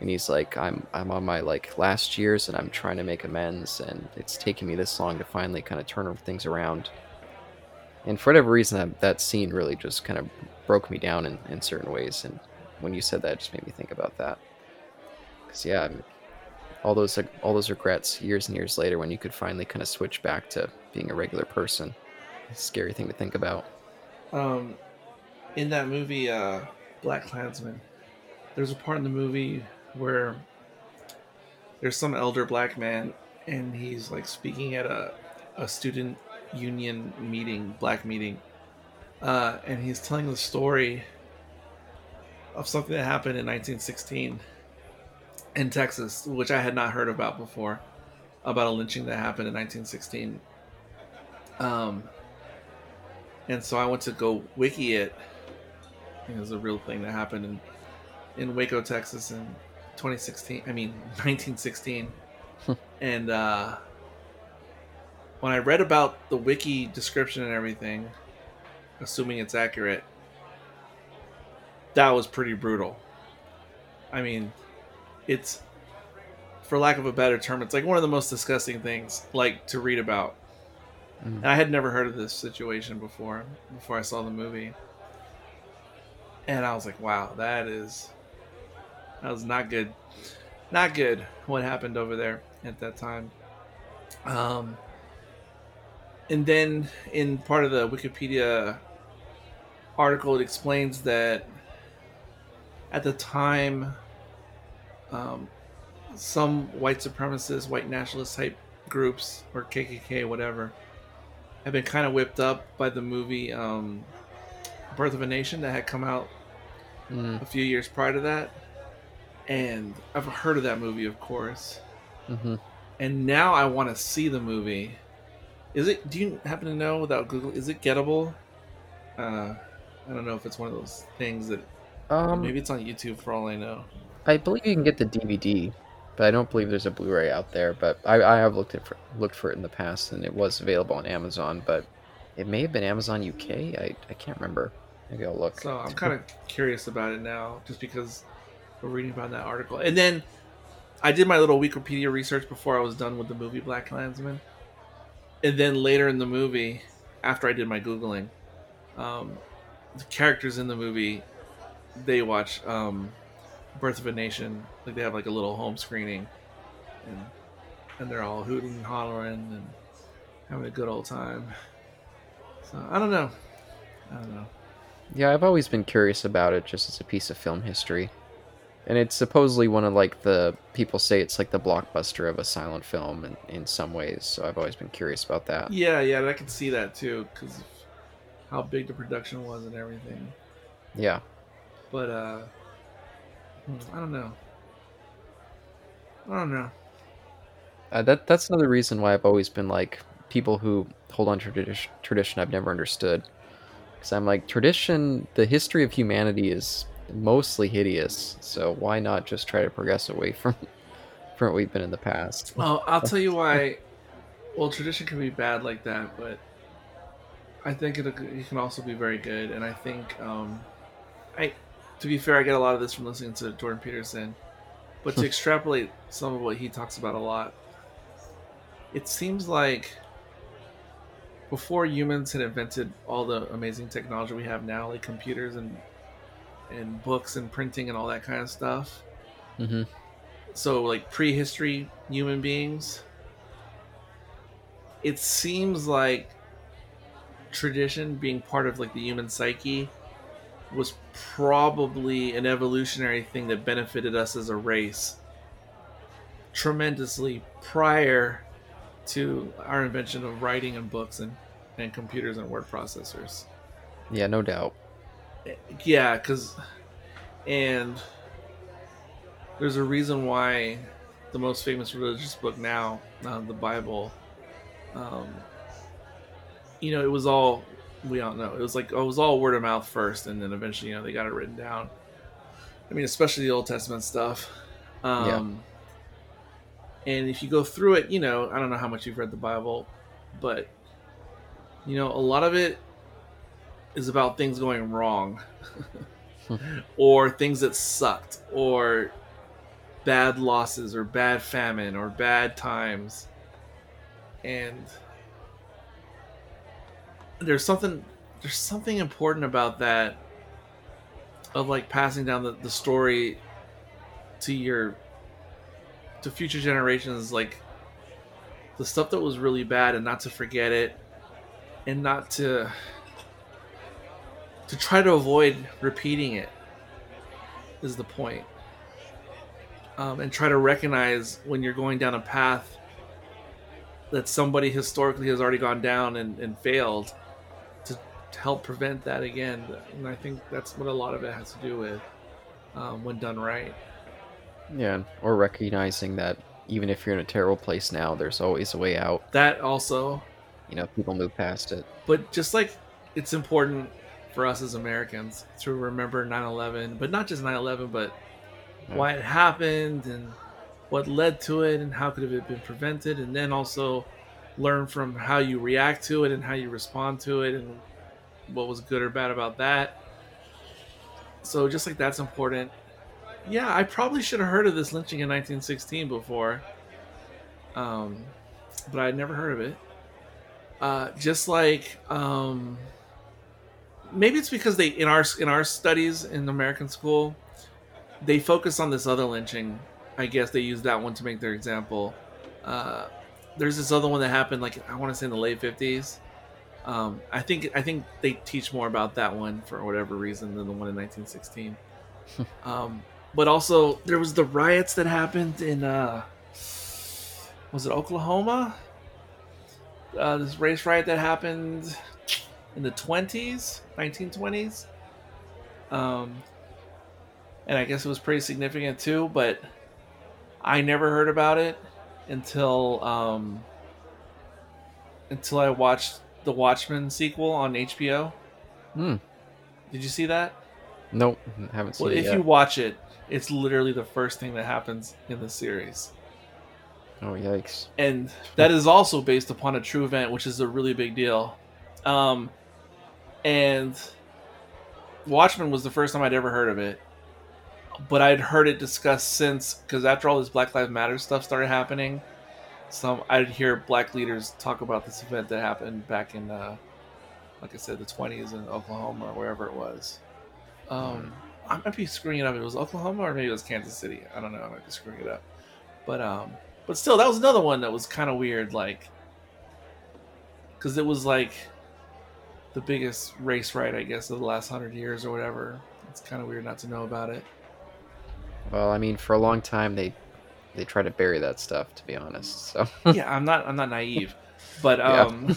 And he's like, I'm I'm on my like last years and I'm trying to make amends and it's taken me this long to finally kind of turn things around. And for whatever reason that, that scene really just kind of broke me down in, in certain ways and when you said that it just made me think about that. Cause yeah, I all those all those regrets years and years later when you could finally kind of switch back to being a regular person. scary thing to think about. Um, in that movie, uh, Black Klansman, there's a part in the movie where there's some elder black man and he's like speaking at a, a student union meeting, black meeting, uh, and he's telling the story of something that happened in 1916 in Texas, which I had not heard about before, about a lynching that happened in 1916. Um, and so I went to go wiki it. It was a real thing that happened in in Waco, Texas, in 2016. I mean, 1916. and uh, when I read about the wiki description and everything, assuming it's accurate, that was pretty brutal. I mean, it's for lack of a better term, it's like one of the most disgusting things like to read about. Mm. And I had never heard of this situation before before I saw the movie. And I was like, wow, that is that was not good. Not good what happened over there at that time. Um and then in part of the Wikipedia article it explains that at the time um, some white supremacist, white nationalist type groups or KKK, whatever, have been kind of whipped up by the movie um, Birth of a Nation that had come out mm. a few years prior to that. And I've heard of that movie, of course. Mm-hmm. And now I want to see the movie. Is it? Do you happen to know without Google? Is it gettable? Uh, I don't know if it's one of those things that. Um, maybe it's on YouTube for all I know. I believe you can get the DVD, but I don't believe there's a Blu-ray out there. But I, I have looked at for, looked for it in the past, and it was available on Amazon. But it may have been Amazon UK. I, I can't remember. Maybe I'll look. So I'm kind of curious about it now, just because we're reading about that article. And then I did my little Wikipedia research before I was done with the movie Black Klansman. And then later in the movie, after I did my googling, um, the characters in the movie they watch um, Birth of a Nation, like they have like a little home screening, and and they're all hooting and hollering and having a good old time. So I don't know. I don't know. Yeah, I've always been curious about it just as a piece of film history. And it's supposedly one of like the people say it's like the blockbuster of a silent film in, in some ways. So I've always been curious about that. Yeah, yeah, I can see that too because of how big the production was and everything. Yeah. But uh I don't know. I don't know. Uh, that that's another reason why I've always been like people who hold on to tradition. Tradition I've never understood because I'm like tradition. The history of humanity is mostly hideous, so why not just try to progress away from from what we've been in the past? Well, I'll tell you why. Well, tradition can be bad like that, but I think it, it can also be very good. And I think um, I to be fair, I get a lot of this from listening to Jordan Peterson. But to extrapolate some of what he talks about a lot, it seems like before humans had invented all the amazing technology we have now, like computers and and books and printing and all that kind of stuff. Mm-hmm. So, like prehistory human beings, it seems like tradition being part of like the human psyche was probably an evolutionary thing that benefited us as a race tremendously prior to our invention of writing and books and, and computers and word processors. Yeah, no doubt. Yeah, because, and there's a reason why the most famous religious book now, uh, the Bible, um, you know, it was all we all know. It was like oh, it was all word of mouth first, and then eventually, you know, they got it written down. I mean, especially the Old Testament stuff. Um, yeah. And if you go through it, you know, I don't know how much you've read the Bible, but you know, a lot of it is about things going wrong, or things that sucked, or bad losses, or bad famine, or bad times, and there's something there's something important about that of like passing down the, the story to your to future generations like the stuff that was really bad and not to forget it and not to to try to avoid repeating it is the point um, and try to recognize when you're going down a path that somebody historically has already gone down and, and failed to help prevent that again. And I think that's what a lot of it has to do with um, when done right. Yeah, or recognizing that even if you're in a terrible place now, there's always a way out. That also. You know, people move past it. But just like it's important for us as Americans to remember 9 11, but not just 9 11, but yeah. why it happened and what led to it and how could it have been prevented. And then also learn from how you react to it and how you respond to it and what was good or bad about that. So just like that's important. Yeah, I probably should have heard of this lynching in 1916 before, um, but I'd never heard of it. Uh, just like um, maybe it's because they in our in our studies in American school, they focus on this other lynching. I guess they use that one to make their example. Uh, there's this other one that happened like I want to say in the late 50s um, I think I think they teach more about that one for whatever reason than the one in 1916. um, but also there was the riots that happened in uh, was it Oklahoma? Uh, this race riot that happened in the 20s, 1920s. Um, and I guess it was pretty significant too, but I never heard about it until um, until I watched the Watchmen sequel on HBO. Hmm. Did you see that? Nope, haven't seen well, it. if yet. you watch it, it's literally the first thing that happens in the series. Oh yikes! And that is also based upon a true event, which is a really big deal. Um, and Watchmen was the first time I'd ever heard of it, but I'd heard it discussed since because after all this Black Lives Matter stuff started happening, some I'd hear black leaders talk about this event that happened back in, uh, like I said, the 20s in Oklahoma or wherever it was. Um, I might be screwing it up. It was Oklahoma or maybe it was Kansas City. I don't know. I might be screwing it up. But um, but still, that was another one that was kind of weird, like, because it was like the biggest race right, I guess, of the last hundred years or whatever. It's kind of weird not to know about it. Well, I mean, for a long time they they try to bury that stuff to be honest so yeah i'm not i'm not naive but um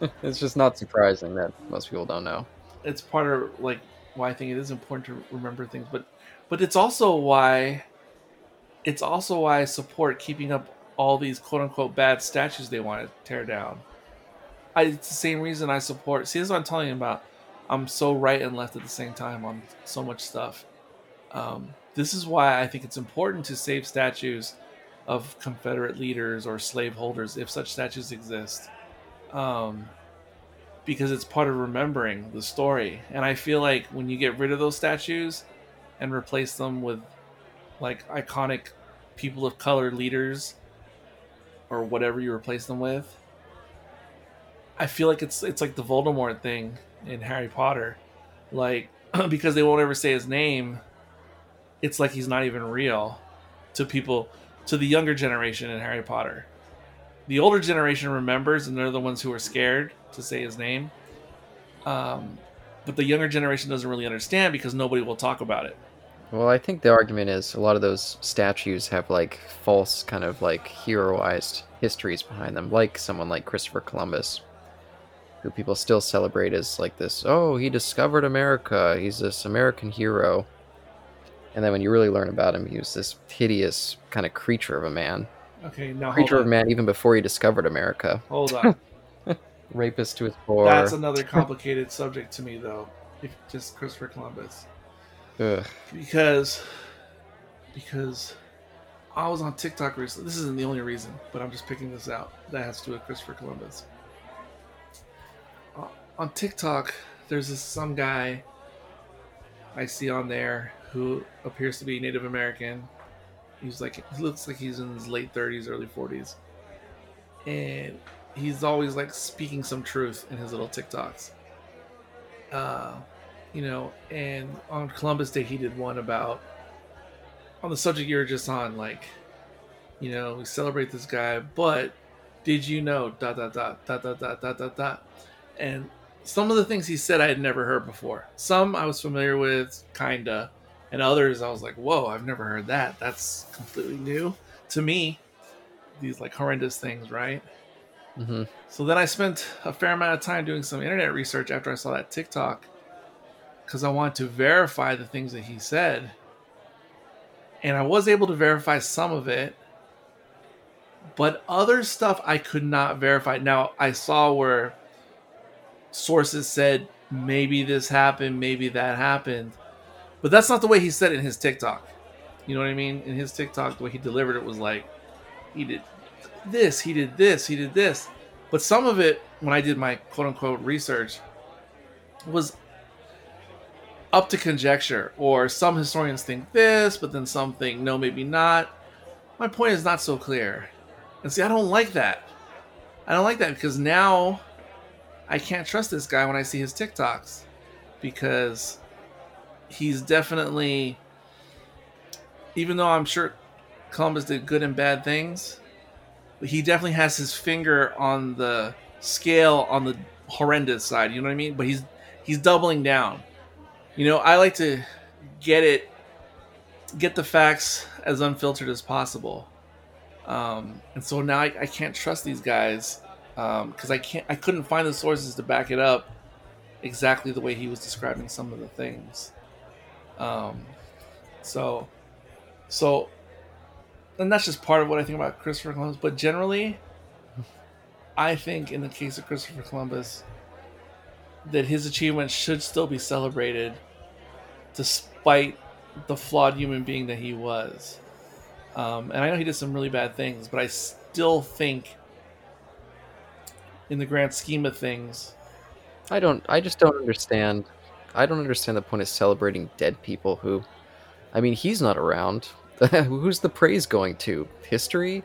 it's just not surprising that most people don't know it's part of like why i think it is important to remember things but but it's also why it's also why i support keeping up all these quote unquote bad statues they want to tear down. I, it's the same reason i support see this is what i'm telling you about i'm so right and left at the same time on so much stuff. Um, this is why I think it's important to save statues of Confederate leaders or slaveholders, if such statues exist, um, because it's part of remembering the story. And I feel like when you get rid of those statues and replace them with like iconic people of color leaders or whatever you replace them with, I feel like it's it's like the Voldemort thing in Harry Potter, like because they won't ever say his name it's like he's not even real to people to the younger generation in Harry Potter. The older generation remembers, and they're the ones who are scared to say his name. Um, but the younger generation doesn't really understand because nobody will talk about it. Well, I think the argument is a lot of those statues have like false kind of like heroized histories behind them, like someone like Christopher Columbus, who people still celebrate as like this, oh, he discovered America, he's this American hero. And then when you really learn about him, he was this hideous kind of creature of a man. Okay, now Creature of man even before he discovered America. Hold on. Rapist to his core. That's another complicated subject to me, though. If just Christopher Columbus, Ugh. because because I was on TikTok recently. This isn't the only reason, but I'm just picking this out. That has to do with Christopher Columbus. Uh, on TikTok, there's this some guy I see on there who appears to be Native American. He's like he looks like he's in his late 30s, early 40s, and he's always like speaking some truth in his little TikToks. Uh, you know, and on Columbus Day he did one about on the subject you were just on, like, you know, we celebrate this guy, but did you know dot dot dot dot dot dot dot dot dot and some of the things he said I had never heard before. Some I was familiar with, kinda, and others I was like, "Whoa, I've never heard that. That's completely new to me." These like horrendous things, right? hmm So then I spent a fair amount of time doing some internet research after I saw that TikTok because I wanted to verify the things that he said. And I was able to verify some of it, but other stuff I could not verify. Now, I saw where sources said maybe this happened, maybe that happened, but that's not the way he said it in his TikTok. You know what I mean? In his TikTok, the way he delivered it was like, he did this, he did this, he did this. But some of it, when I did my quote unquote research, was up to conjecture, or some historians think this, but then some think no, maybe not. My point is not so clear. And see, I don't like that. I don't like that because now I can't trust this guy when I see his TikToks because he's definitely, even though I'm sure Columbus did good and bad things, he definitely has his finger on the scale on the horrendous side. You know what I mean? But he's he's doubling down. You know, I like to get it, get the facts as unfiltered as possible. Um, and so now I, I can't trust these guys because I can't, I couldn't find the sources to back it up exactly the way he was describing some of the things. Um, so, so, and that's just part of what I think about Christopher Columbus. But generally, I think in the case of Christopher Columbus, that his achievements should still be celebrated despite the flawed human being that he was. Um, and I know he did some really bad things, but I still think, in the grand scheme of things, I don't. I just don't understand. I don't understand the point of celebrating dead people who. I mean, he's not around. Who's the praise going to? History?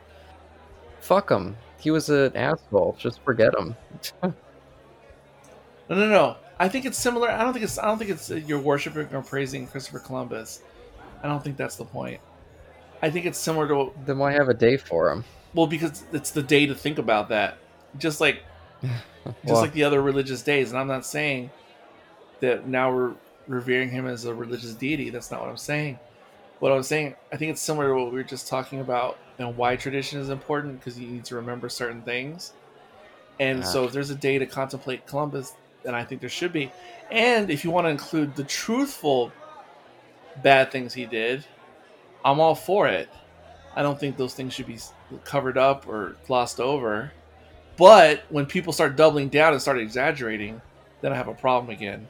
Fuck him. He was an asshole. Just forget him. no, no, no. I think it's similar. I don't think it's. I don't think it's you're worshiping or praising Christopher Columbus. I don't think that's the point. I think it's similar to then why have a day for him? well because it's the day to think about that. Just like just Well, like the other religious days. And I'm not saying that now we're revering him as a religious deity. That's not what I'm saying. What I'm saying, I think it's similar to what we were just talking about and why tradition is important because you need to remember certain things. And so, if there's a day to contemplate Columbus, then I think there should be. And if you want to include the truthful bad things he did, I'm all for it. I don't think those things should be covered up or glossed over. But when people start doubling down and start exaggerating, then I have a problem again.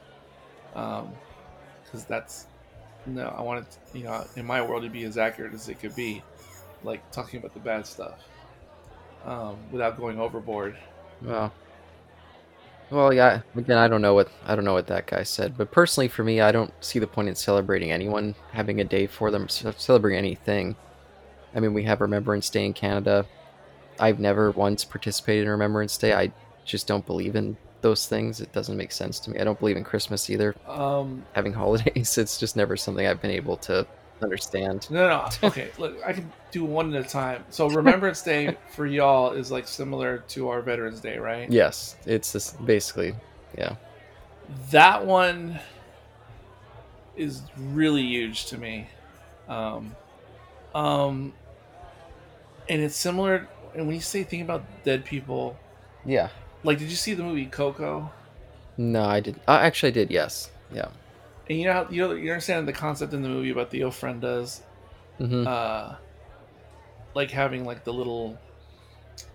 Because that's no, I want it, you know, in my world to be as accurate as it could be, like talking about the bad stuff, um, without going overboard. well, well, yeah. Again, I don't know what I don't know what that guy said, but personally, for me, I don't see the point in celebrating anyone having a day for them, celebrating anything. I mean, we have Remembrance Day in Canada. I've never once participated in Remembrance Day. I just don't believe in those things. It doesn't make sense to me. I don't believe in Christmas either. Um, Having holidays, it's just never something I've been able to understand. no, no, okay. Look, I can do one at a time. So Remembrance Day for y'all is like similar to our Veterans Day, right? Yes, it's just basically, yeah. that one is really huge to me. Um, um, and it's similar. And when you say think about dead people, Yeah. Like, did you see the movie Coco? No, I did. I actually, did. Yes. Yeah. And you know, how, you know, you understand the concept in the movie about the ofrendas, hmm uh, like having like the little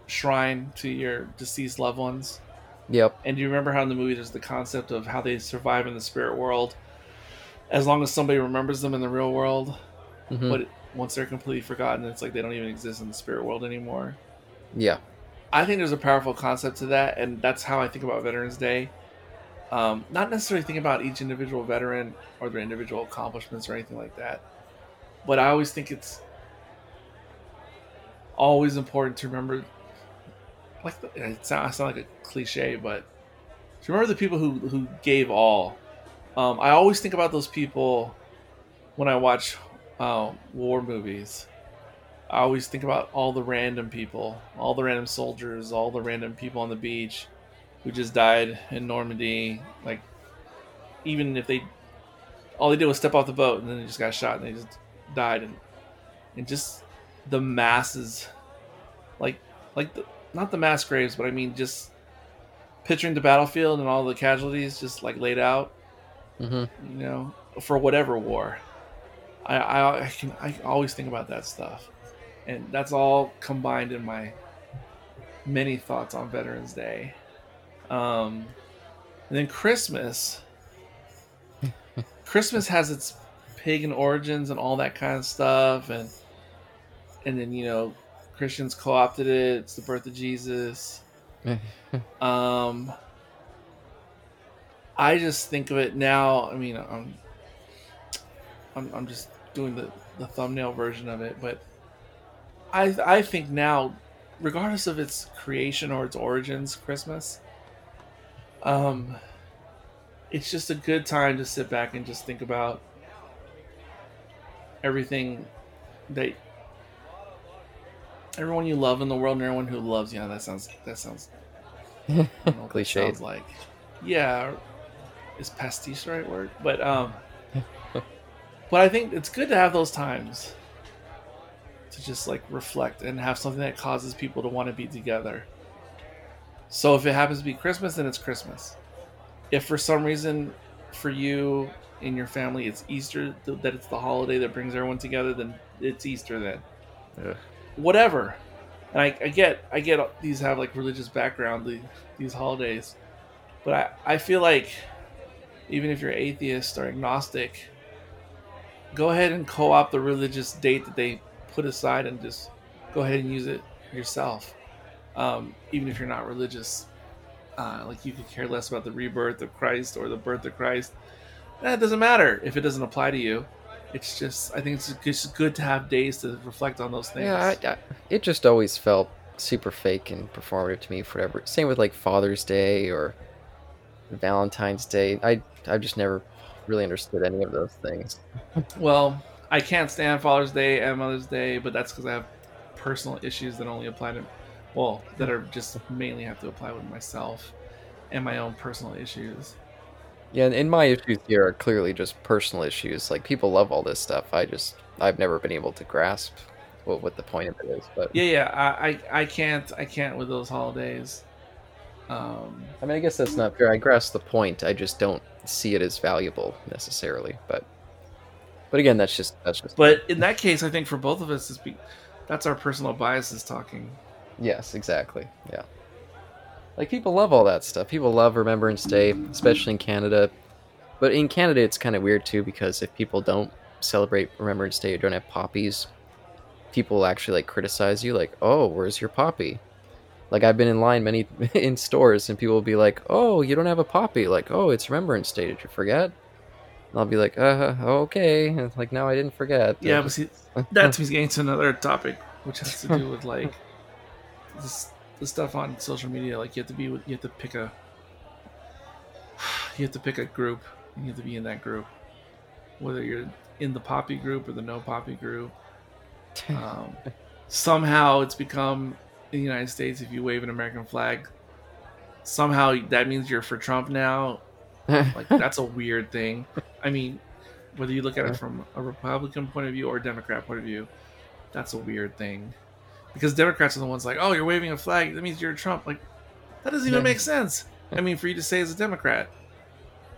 shrine to your deceased loved ones. Yep. And do you remember how in the movie there's the concept of how they survive in the spirit world, as long as somebody remembers them in the real world, hmm but once they're completely forgotten, it's like they don't even exist in the spirit world anymore. Yeah. I think there's a powerful concept to that, and that's how I think about Veterans Day. Um, not necessarily think about each individual veteran or their individual accomplishments or anything like that, but I always think it's always important to remember. Like the, it sounds sound like a cliche, but to remember the people who who gave all. Um, I always think about those people when I watch uh, war movies. I always think about all the random people, all the random soldiers, all the random people on the beach who just died in Normandy. Like, even if they, all they did was step off the boat and then they just got shot and they just died. And, and just the masses, like, like the, not the mass graves, but I mean just picturing the battlefield and all the casualties just like laid out, hmm you know, for whatever war. I, I, I can I always think about that stuff, and that's all combined in my many thoughts on Veterans Day. Um, and then Christmas. Christmas has its pagan origins and all that kind of stuff, and and then you know Christians co-opted it. It's the birth of Jesus. Um, I just think of it now. I mean, I'm, I'm, I'm just doing the, the thumbnail version of it, but I, I think now, regardless of its creation or its origins, Christmas, um, it's just a good time to sit back and just think about everything that everyone you love in the world and everyone who loves you. Yeah, that sounds that sounds I don't know what that Cliched. sounds like. Yeah, is pastiche the right word? But um, but I think it's good to have those times to just like reflect and have something that causes people to want to be together. So if it happens to be Christmas, then it's Christmas. If for some reason for you and your family it's Easter, that it's the holiday that brings everyone together, then it's Easter then Ugh. whatever. And I, I get I get these have like religious background the, these holidays, but I, I feel like even if you're atheist or agnostic, go ahead and co-opt the religious date that they put aside and just go ahead and use it yourself. Um, even if you're not religious, uh, like you could care less about the rebirth of Christ or the birth of Christ. That doesn't matter if it doesn't apply to you. It's just I think it's just good to have days to reflect on those things. Yeah, I, I, it just always felt super fake and performative to me. Forever. Same with like Father's Day or Valentine's Day. I I just never really understood any of those things. Well, I can't stand Father's Day and Mother's Day, but that's because I have personal issues that only apply to, well, that are just mainly have to apply with myself and my own personal issues. Yeah, and, my issues here are clearly just personal issues. Like people love all this stuff. I just I've never been able to grasp what what the point of it is. But Yeah, yeah, I, I, I can't, I can't with those holidays. Um, I mean, I guess that's not fair. I grasp the point. I just don't see it as valuable necessarily. But but again, that's just that's just but in that case, I think for both of us, it's be, that's our personal biases talking. Yes, exactly. Yeah. Like people love all that stuff. People love Remembrance Day, especially in Canada. But in Canada, it's kind of weird too because if people don't celebrate Remembrance Day or don't have poppies, people will actually like criticize you, like, "Oh, where's your poppy?" Like I've been in line many in stores, and people will be like, "Oh, you don't have a poppy?" Like, "Oh, it's Remembrance Day. Did you forget?" I'll be like, "Uh, okay." And it's like, "No, I didn't forget." Yeah, but see, that's me getting to another topic, which has to do with like this the stuff on social media. Like you have to be, with- you have to pick a, you have to pick a group. and You have to be in that group, whether you're in the poppy group or the no poppy group. Um, somehow it's become in the United States if you wave an American flag, somehow that means you're for Trump now, Like that's a weird thing. I mean, whether you look at it from a Republican point of view or a Democrat point of view, that's a weird thing. Because Democrats are the ones like, oh, you're waving a flag, that means you're Trump. Like, that doesn't even Yeah. make sense. I mean, for you to say as a Democrat.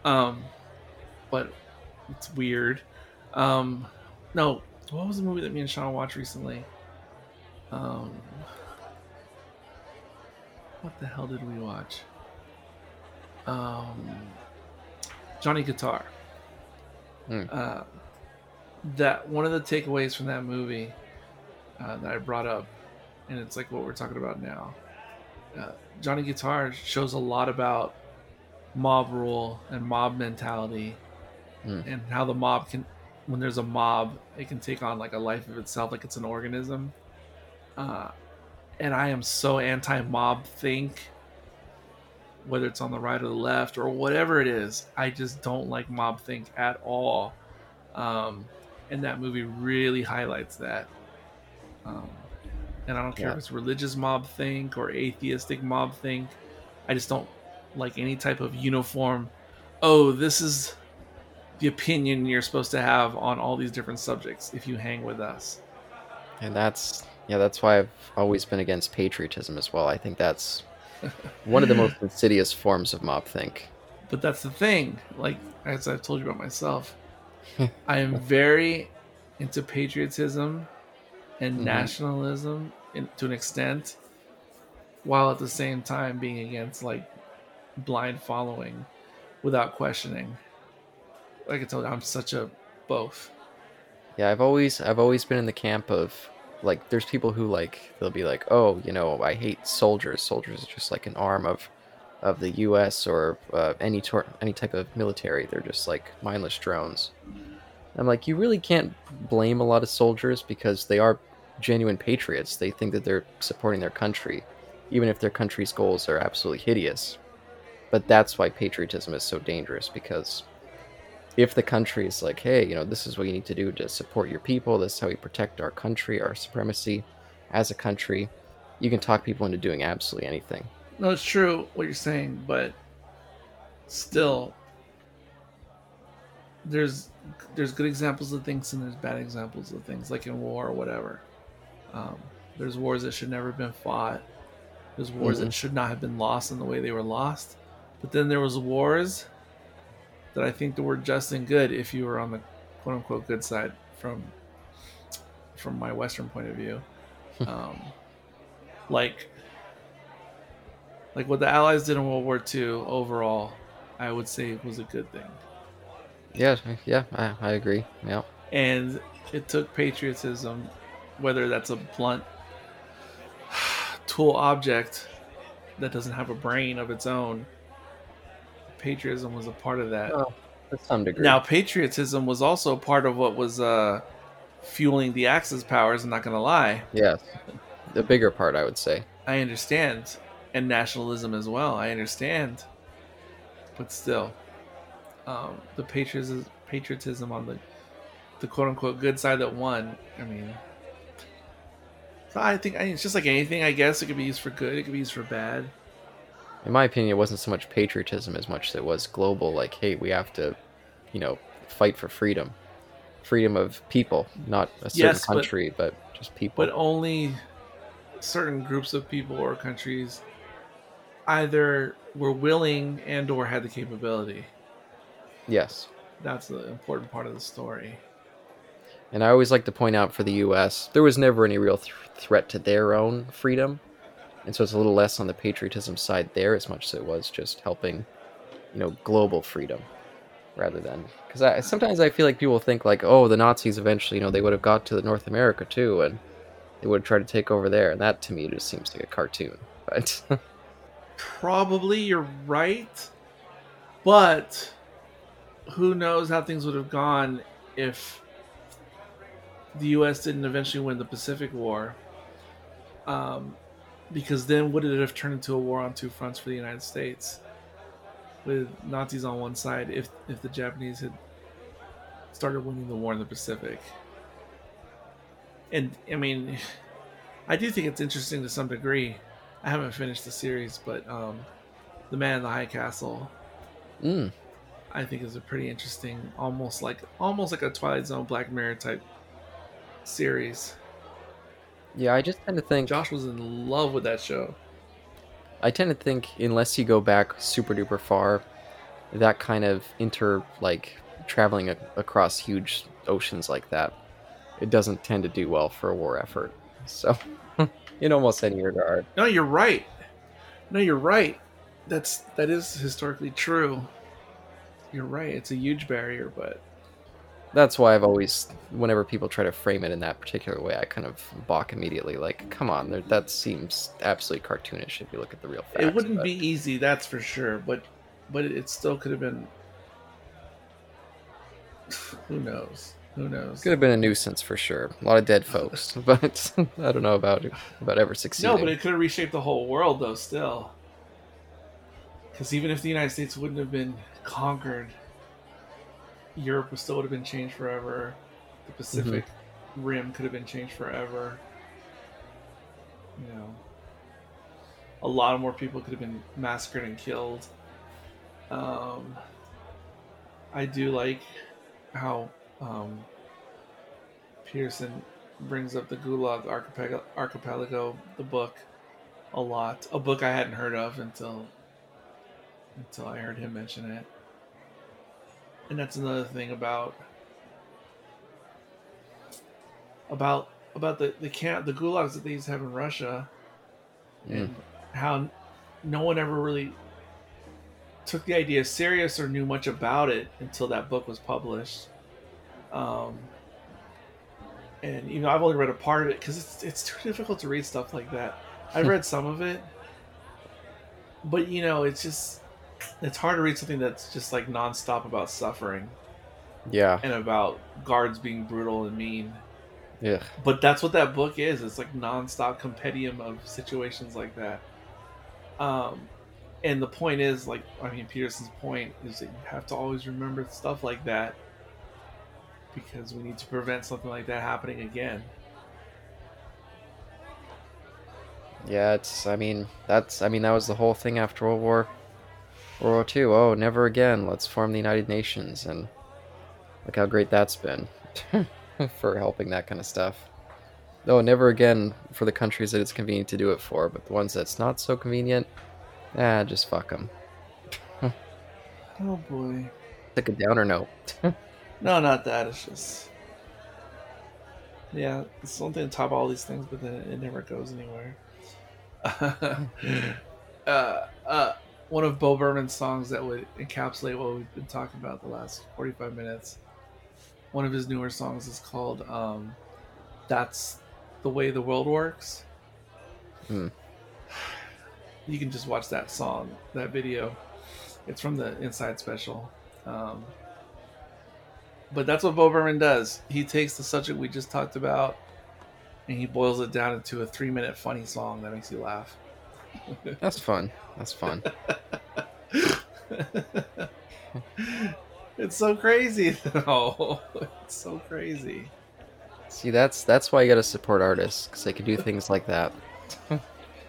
Um, but it's weird. Um, no, what was the movie that me and Sean watched recently? Um, what the hell did we watch? Um, Johnny Guitar. Hmm. Uh, that one of the takeaways from that movie uh, that I brought up, and it's like what we're talking about now. Uh, Johnny Guitar shows a lot about mob rule and mob mentality, Hmm. and how the mob can, when there's a mob, it can take on like a life of itself, like it's an organism. Uh, and I am so anti-mob think, whether it's on the right or the left or whatever it is. I just don't like mob think at all. Um, and that movie really highlights that. Um, and I don't care Yeah. if it's religious mob think or atheistic mob think. I just don't like any type of uniform. Oh, this is the opinion you're supposed to have on all these different subjects if you hang with us. And that's yeah, that's why I've always been against patriotism as well. I think that's one of the most insidious forms of mob think. But that's the thing. Like as I've told you about myself, I am very into patriotism and Mhm. nationalism in, to an extent, while at the same time being against like blind following without questioning. Like I told you, I'm such a both. Yeah, I've always I've always been in the camp of like there's people who like they'll be like, "Oh, you know, I hate soldiers. Soldiers are just like an arm of of the US or uh, any tor- any type of military. They're just like mindless drones." I'm like, "You really can't blame a lot of soldiers because they are genuine patriots. They think that they're supporting their country even if their country's goals are absolutely hideous." But that's why patriotism is so dangerous because if the country is like, hey, you know, this is what you need to do to support your people, this is how we protect our country, our supremacy as a country, you can talk people into doing absolutely anything. No, it's true what you're saying, but still, there's there's good examples of things and there's bad examples of things, like in war or whatever. Um, there's wars that should never have been fought. There's wars Mhm. that should not have been lost in the way they were lost. But then there was wars that I think the word just and good if you were on the quote unquote good side from from my Western point of view. um, like like what the Allies did in World War II overall, I would say was a good thing. Yeah, yeah, I, I agree. Yeah. And it took patriotism, whether that's a blunt tool object that doesn't have a brain of its own. Patriotism was a part of that. Oh, to some degree. Now, patriotism was also part of what was uh, fueling the Axis powers. I'm not going to lie. yes. The bigger part, I would say. I understand, and nationalism as well. I understand, but still, um, the patriotism, patriotism on the the quote unquote good side that won. I mean, so I think I mean, it's just like anything. I guess it could be used for good. It could be used for bad. In my opinion, it wasn't so much patriotism as much as it was global, like, hey, we have to, you know, fight for freedom. Freedom of people, not a certain Yes, but- country, but, just people. but only certain groups of people or countries either were willing and or had the capability. yes. That's the important part of the story. And I always like to point out for the U.S., there was never any real th- threat to their own freedom, and so it's a little less on the patriotism side there, as much as it was just helping, you know, global freedom, rather than because I sometimes I feel like people think like, oh, the Nazis eventually, you know, they would have got to North America too, and they would have tried to take over there, and that to me just seems like a cartoon. But Probably you're right, but who knows how things would have gone if the U.S. didn't eventually win the Pacific War? Um, because then would it have turned into a war on two fronts for the United States, with Nazis on one side if if the Japanese had started winning the war in the Pacific? And I mean, I do think it's interesting to some degree. I haven't finished the series, but um, the Man in the High Castle. mm, I think is a pretty interesting, almost like almost like a Twilight Zone Black Mirror type series. Yeah, I just tend to think Josh was in love with that show. I tend to think unless you go back super duper far, that kind of inter like traveling a- across huge oceans like that, it doesn't tend to do well for a war effort. So, in almost any regard. No, you're right. No, you're right. That's that is historically true. You're right. It's a huge barrier, but That's why I've always, whenever people try to frame it in that particular way, I kind of balk immediately. Like, come on, that seems absolutely cartoonish if you look at the real facts. it wouldn't be easy. That's for sure. But but it still could have been. Who knows? Who knows? Could have been a nuisance for sure. A lot of dead folks, but I don't know about about ever succeeding. No, but it could have reshaped the whole world, though. Still, because even if the United States wouldn't have been conquered, Europe would still would have been changed forever. The Pacific Rim could have been changed forever. You know, a lot of more people could have been massacred and killed. Um, I do like how um, Peterson brings up the Gulag Archipelago, Archipelago, the book, a lot. A book I hadn't heard of until until I heard him mention it. And that's another thing about about about the the camp the gulags that they used to have in Russia, Mm. and how no one ever really took the idea serious or knew much about it until that book was published. Um, and you know, I've only read a part of it because it's it's too difficult to read stuff like that. I read some of it, but you know, it's just it's hard to read something that's just like nonstop about suffering yeah, and about guards being brutal and mean. yeah, But that's what that book is. It's like nonstop compendium of situations like that. Um, and the point is, like, I mean, Peterson's point is that you have to always remember stuff like that because we need to prevent something like that happening again. yeah. It's. I mean, that's. I mean, that was the whole thing after World War, World War Two. Oh, never again. Let's form the United Nations, and look how great that's been for helping that kind of stuff. No, never again for the countries that it's convenient to do it for, but the ones that's not so convenient, ah, just fuck them. Oh boy. Take a downer note. No, not that. It's just. Yeah, it's something to top all these things, but then it never goes anywhere. uh, uh, one of Bo Burnham's songs that would encapsulate what we've been talking about the last 45 minutes. One of his newer songs is called um, That's the Way the World Works. Hmm. You can just watch that song, that video. It's from the Inside Special. Um, but that's what Bo Burnham does. He takes the subject we just talked about and he boils it down into a three minute funny song that makes you laugh. That's fun. That's fun. it's so crazy though. It's so crazy. See, that's that's why you gotta support artists because they can do things like that.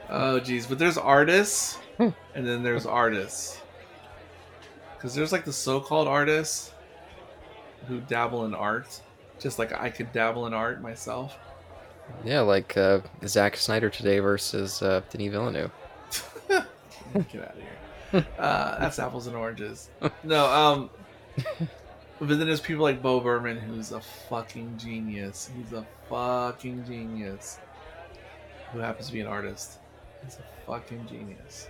Oh geez, but there's artists hmm. and then there's artists. Cause there's like the so called artists who dabble in art. Just like I could dabble in art myself. Yeah, like uh, Zack Snyder today versus uh, Denis Villeneuve. Get out of here. Uh, that's apples and oranges. No, um, but then there's people like Bo Burnham, who's a fucking genius. He's a fucking genius. Who happens to be an artist. He's a fucking genius.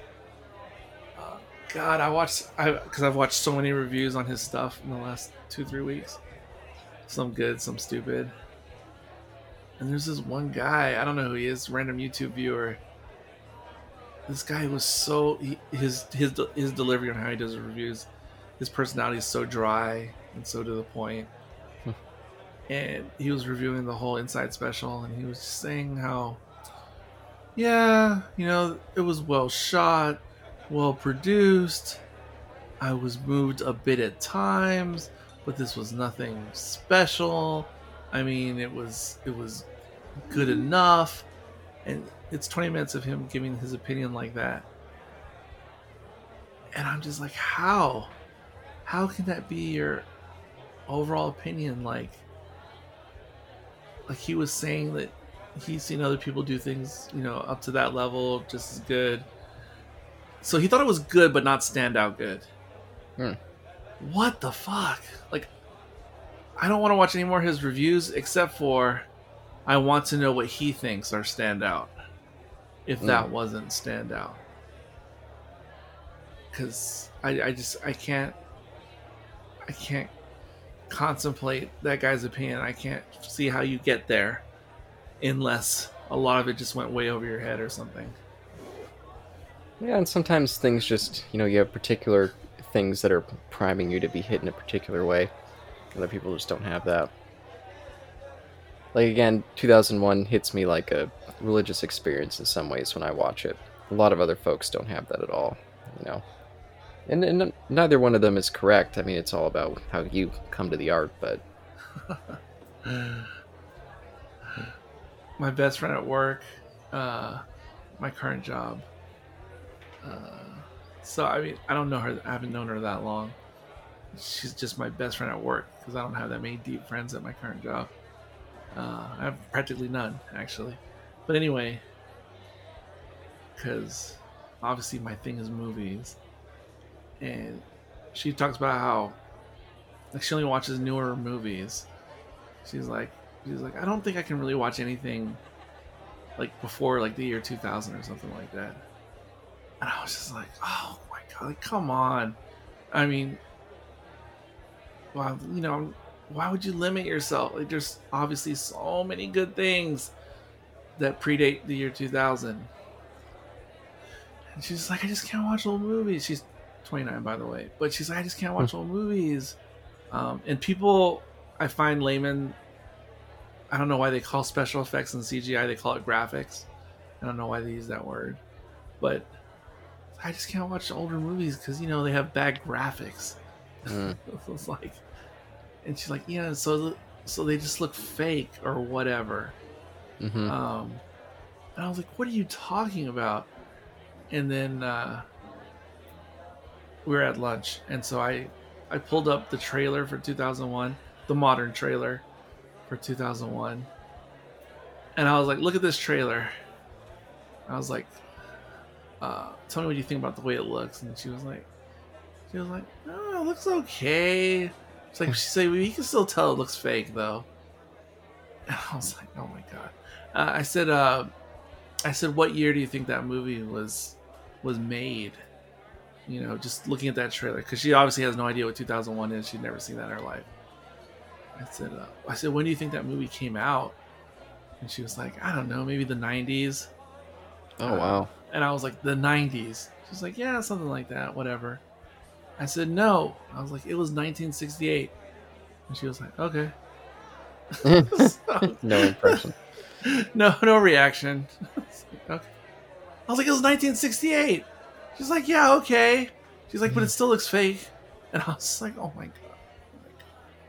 Uh, God, I watched I because I've watched so many reviews on his stuff in the last two three weeks. Some good, some stupid. And there's this one guy, I don't know who he is, random YouTube viewer. This guy was so he, his his his delivery on how he does his reviews, his personality is so dry and so to the point. Hmm. and he was reviewing the whole Inside Special, and he was saying how, yeah, you know, it was well shot, well produced. I was moved a bit at times, but this was nothing special. I mean, it was it was good enough, and it's 20 minutes of him giving his opinion like that. And I'm just like, how? how can that be your overall opinion? Like, like he was saying that he's seen other people do things, you know, up to that level just as good. So he thought it was good, but not standout good. Hmm. What the fuck? Like, I don't want to watch any more of his reviews except for I want to know what he thinks are standout. If that Hmm. wasn't standout. Because I, I just, I can't, I can't contemplate that guy's opinion. I can't see how you get there unless a lot of it just went way over your head or something. Yeah, and sometimes things just, you know, you have particular things that are priming you to be hit in a particular way. Other people just don't have that. Like, again, 2001 hits me like a religious experience in some ways when I watch it. A lot of other folks don't have that at all, you know. And, and neither one of them is correct. I mean, it's all about how you come to the art, but my best friend at work, uh, my current job. Uh, so I mean, I don't know her. I haven't known her that long. She's just my best friend at work because I don't have that many deep friends at my current job. Uh, I have practically none actually. But anyway, because obviously my thing is movies, and she talks about how like she only watches newer movies. She's like, she's like, I don't think I can really watch anything like before like the year 2000 or something like that. And I was just like, oh my god, like come on. I mean, well, you know, why would you limit yourself? Like, there's obviously so many good things that predate the year 2000. And she's like, I just can't watch old movies. She's 29, by the way, but she's like, I just can't watch old movies. Um, and people, I find laymen, I don't know why they call special effects and CGI, they call it graphics. I don't know why they use that word, but I just can't watch older movies because you know they have bad graphics. mm, it's like, and she's like, yeah, so so they just look fake or whatever. hmm Um, and I was like, what are you talking about? And then uh, we were at lunch, and so I I pulled up the trailer for 2001, the modern trailer for 2001, and I was like, look at this trailer. I was like, uh, tell me what you think about the way it looks, and she was like, she was like, oh, it looks okay. It's like she said, well, you can still tell it looks fake though. And I was like, oh my god. Uh, I said, uh, I said, what year do you think that movie was was made? You know, just looking at that trailer because she obviously has no idea what 2001 is. She'd never seen that in her life. I said, uh, I said, when do you think that movie came out? And she was like, I don't know, maybe the 90s. Oh, wow. And I was like, the 90s. She's like, yeah, something like that, whatever. I said, no. I was like, it was 1968. And she was like, okay. So- no impression. no, no reaction. okay. I was like, it was 1968. She's like, yeah, okay. She's like, but it still looks fake. And I was like, oh my god.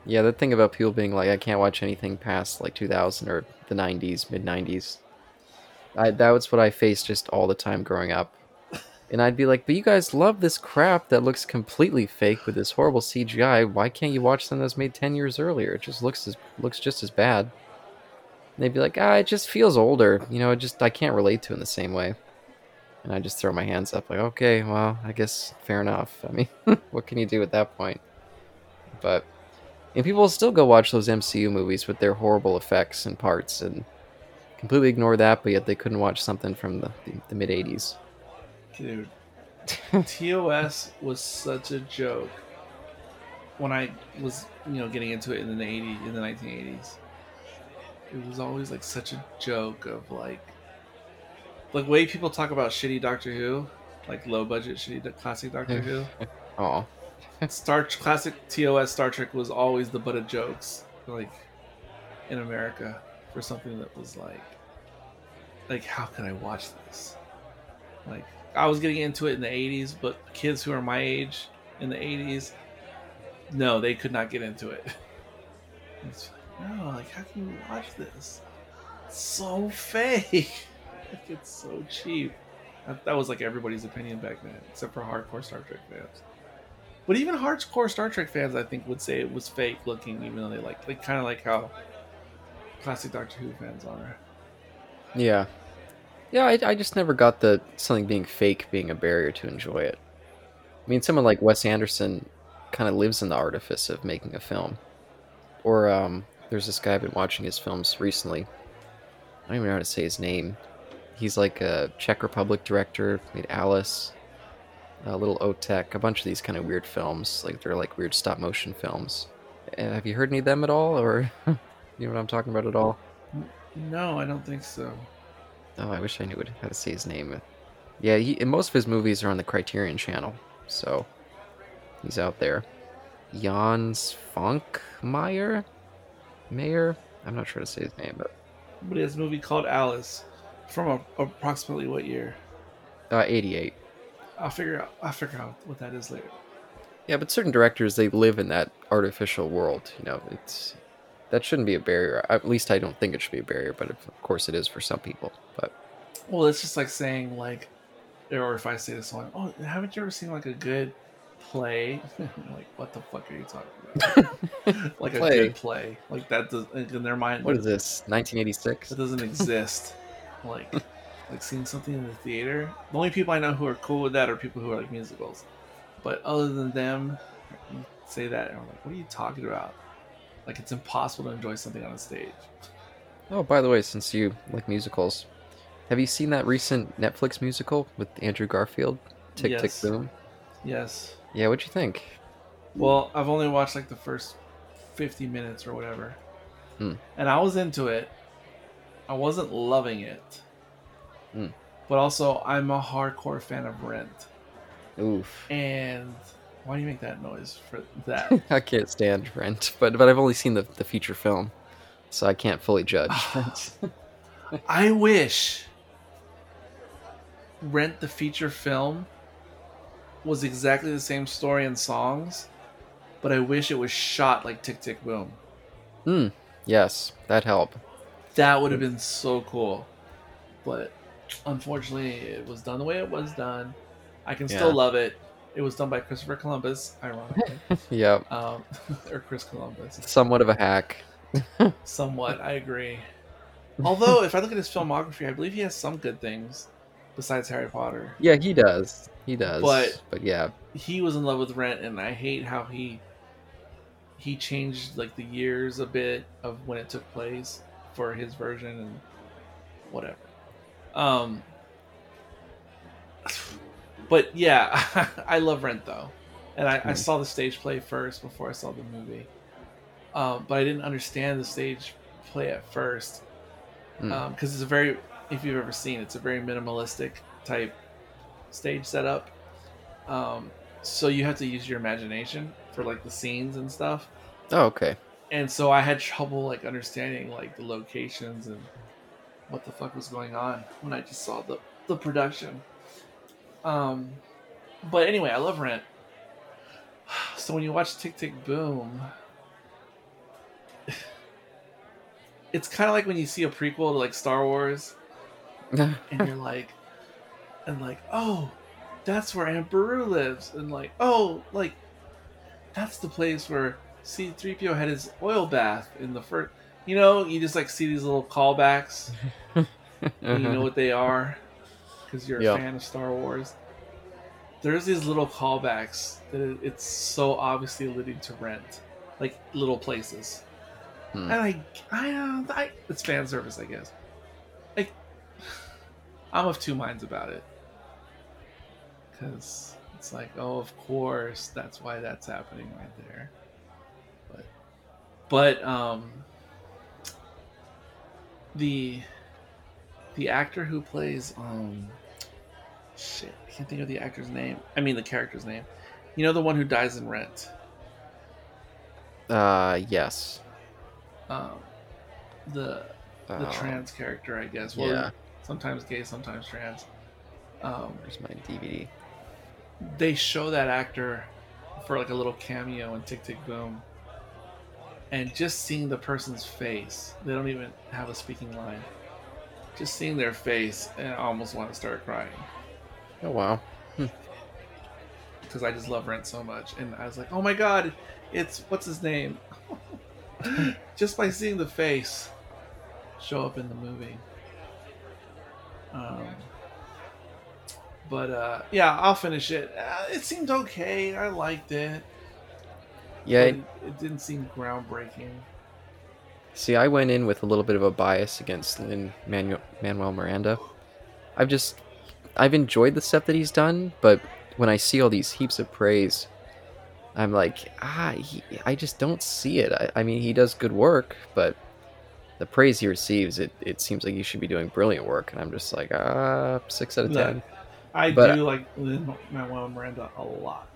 Yeah, the thing about people being like, I can't watch anything past like 2000 or the 90s, mid 90s. I, that was what I faced just all the time growing up. And I'd be like, but you guys love this crap that looks completely fake with this horrible CGI. Why can't you watch something that's made 10 years earlier? It just looks as, looks just as bad. And they'd be like, ah, it just feels older. You know, it just, I can't relate to it in the same way. And I just throw my hands up like, okay, well, I guess fair enough. I mean, what can you do at that point? But and people still go watch those MCU movies with their horrible effects and parts and completely ignore that, but yet they couldn't watch something from the, the, the mid 80s. Dude. TOS was such a joke when I was, you know, getting into it in the 80s, in the 1980s. It was always like such a joke of like like way people talk about shitty Doctor Who, like low budget shitty classic Doctor Who. Oh, Star classic TOS Star Trek was always the butt of jokes, like in America, for something that was like, like how can I watch this? Like I was getting into it in the '80s, but kids who are my age in the '80s, no, they could not get into it. It's like, no, like how can you watch this? It's so fake. like it's so cheap. That, that was like everybody's opinion back then, except for hardcore Star Trek fans. But even hardcore Star Trek fans, I think, would say it was fake looking, even though they like, like kind of like how classic Doctor Who fans are. Yeah. Yeah, I, I just never got the something being fake being a barrier to enjoy it. I mean, someone like Wes Anderson kind of lives in the artifice of making a film. Or um, there's this guy I've been watching his films recently. I don't even know how to say his name. He's like a Czech Republic director, made Alice, a little Otik, a bunch of these kind of weird films. Like they're like weird stop motion films. Uh, have you heard any of them at all, or you know what I'm talking about at all? No, I don't think so. Oh, I wish I knew how to say his name. Yeah, he, most of his movies are on the Criterion Channel, so he's out there. Jans Funkmeyer, Mayer. I'm not sure to say his name, but But he has a movie called Alice from a, approximately what year? uh, 88. I'll figure out. I'll figure out what that is later. Yeah, but certain directors they live in that artificial world. You know, it's that shouldn't be a barrier. At least I don't think it should be a barrier, but of course it is for some people. But Well, it's just like saying like, or if I say to someone, "Oh, haven't you ever seen like a good play?" like, what the fuck are you talking about? like a Play. good play, like that does in their mind. what is this? 1986? It doesn't exist. like, like seeing something in the theater. The only people I know who are cool with that are people who are like musicals. But other than them, you say that, and I'm like, what are you talking about? Like, it's impossible to enjoy something on a stage. Oh, by the way, since you like musicals, have you seen that recent Netflix musical with Andrew Garfield, Tick Yes. Tick Boom? Yes. Yeah, what'd you think? Well, I've only watched like the first 50 minutes or whatever. Hmm. And I was into it. I wasn't loving it. Hmm. But also, I'm a hardcore fan of Rent. Oof. And why do you make that noise for that? I can't stand Rent, but but I've only seen the, the feature film, so I can't fully judge. I wish Rent the feature film was exactly the same story and songs, but I wish it was shot like Tick Tick Boom. Hmm. Yes, that help. That would have been so cool. But unfortunately, it was done the way it was done. I can still Yeah. love it. It was done by Christopher Columbus, ironically, Yeah, um, or Chris Columbus. somewhat of a hack. Somewhat, I agree. Although, if I look at his filmography, I believe he has some good things besides Harry Potter. Yeah, he does. He does. But- but yeah, He was in love with Rent, and I hate how he he changed like the years a bit of when it took place for his version and whatever. Um, but yeah, I love Rent though, and I, I saw the stage play first before I saw the movie. Um, but I didn't understand the stage play at first Hmm. because it's a very, if you've ever seen, it's a very minimalistic type stage setup. Um, so you have to use your imagination for like the scenes and stuff oh okay. and so I had trouble like understanding like the locations and what the fuck was going on when I just saw the the production. Um, but anyway, I love Rent. So when you watch Tick Tick Boom, it's kind of like when you see a prequel to like Star Wars, and you're like, and like, oh, that's where Aunt Beru lives, and like, oh, like, that's the place where C-3PO had his oil bath in the first. You know, you just like see these little callbacks, and you know what they are, because you're a fan of Star Wars. There's these little callbacks that it's so obviously alluding to Rent, like little places. Hmm. And I, I, uh, I, it's fan service, I guess. Like, I'm of two minds about it. Because it's like, oh, of course, that's why that's happening right there. But, but, um, the, the actor who plays, um, shit, I can't think of the actor's name. I mean, the character's name. You know, the one who dies in Rent. Uh, yes. Um, the the Uh, trans character, I guess. Well, Yeah. sometimes gay, sometimes trans. Um, Where's my DVD? they show that actor for like a little cameo in Tick Tick Boom, and just seeing the person's face, they don't even have a speaking line. Just seeing their face, and I almost want to start crying. Oh wow. because I just love Rent so much, and I was like, oh my god, it's what's his name? just by seeing the face show up in the movie. Um, but uh, yeah, I'll finish it. Uh, it seemed okay. I liked it. Yeah, it- it, it didn't seem groundbreaking. See, I went in with a little bit of a bias against Lin Manuel, Manuel Miranda. I've just, I've enjoyed the stuff that he's done, but when I see all these heaps of praise, I'm like, ah, he, I just don't see it. I, I mean, he does good work, but the praise he receives, it, it seems like he should be doing brilliant work, and I'm just like, ah, six out of No, ten. I But- do like Lin Manuel Miranda a lot.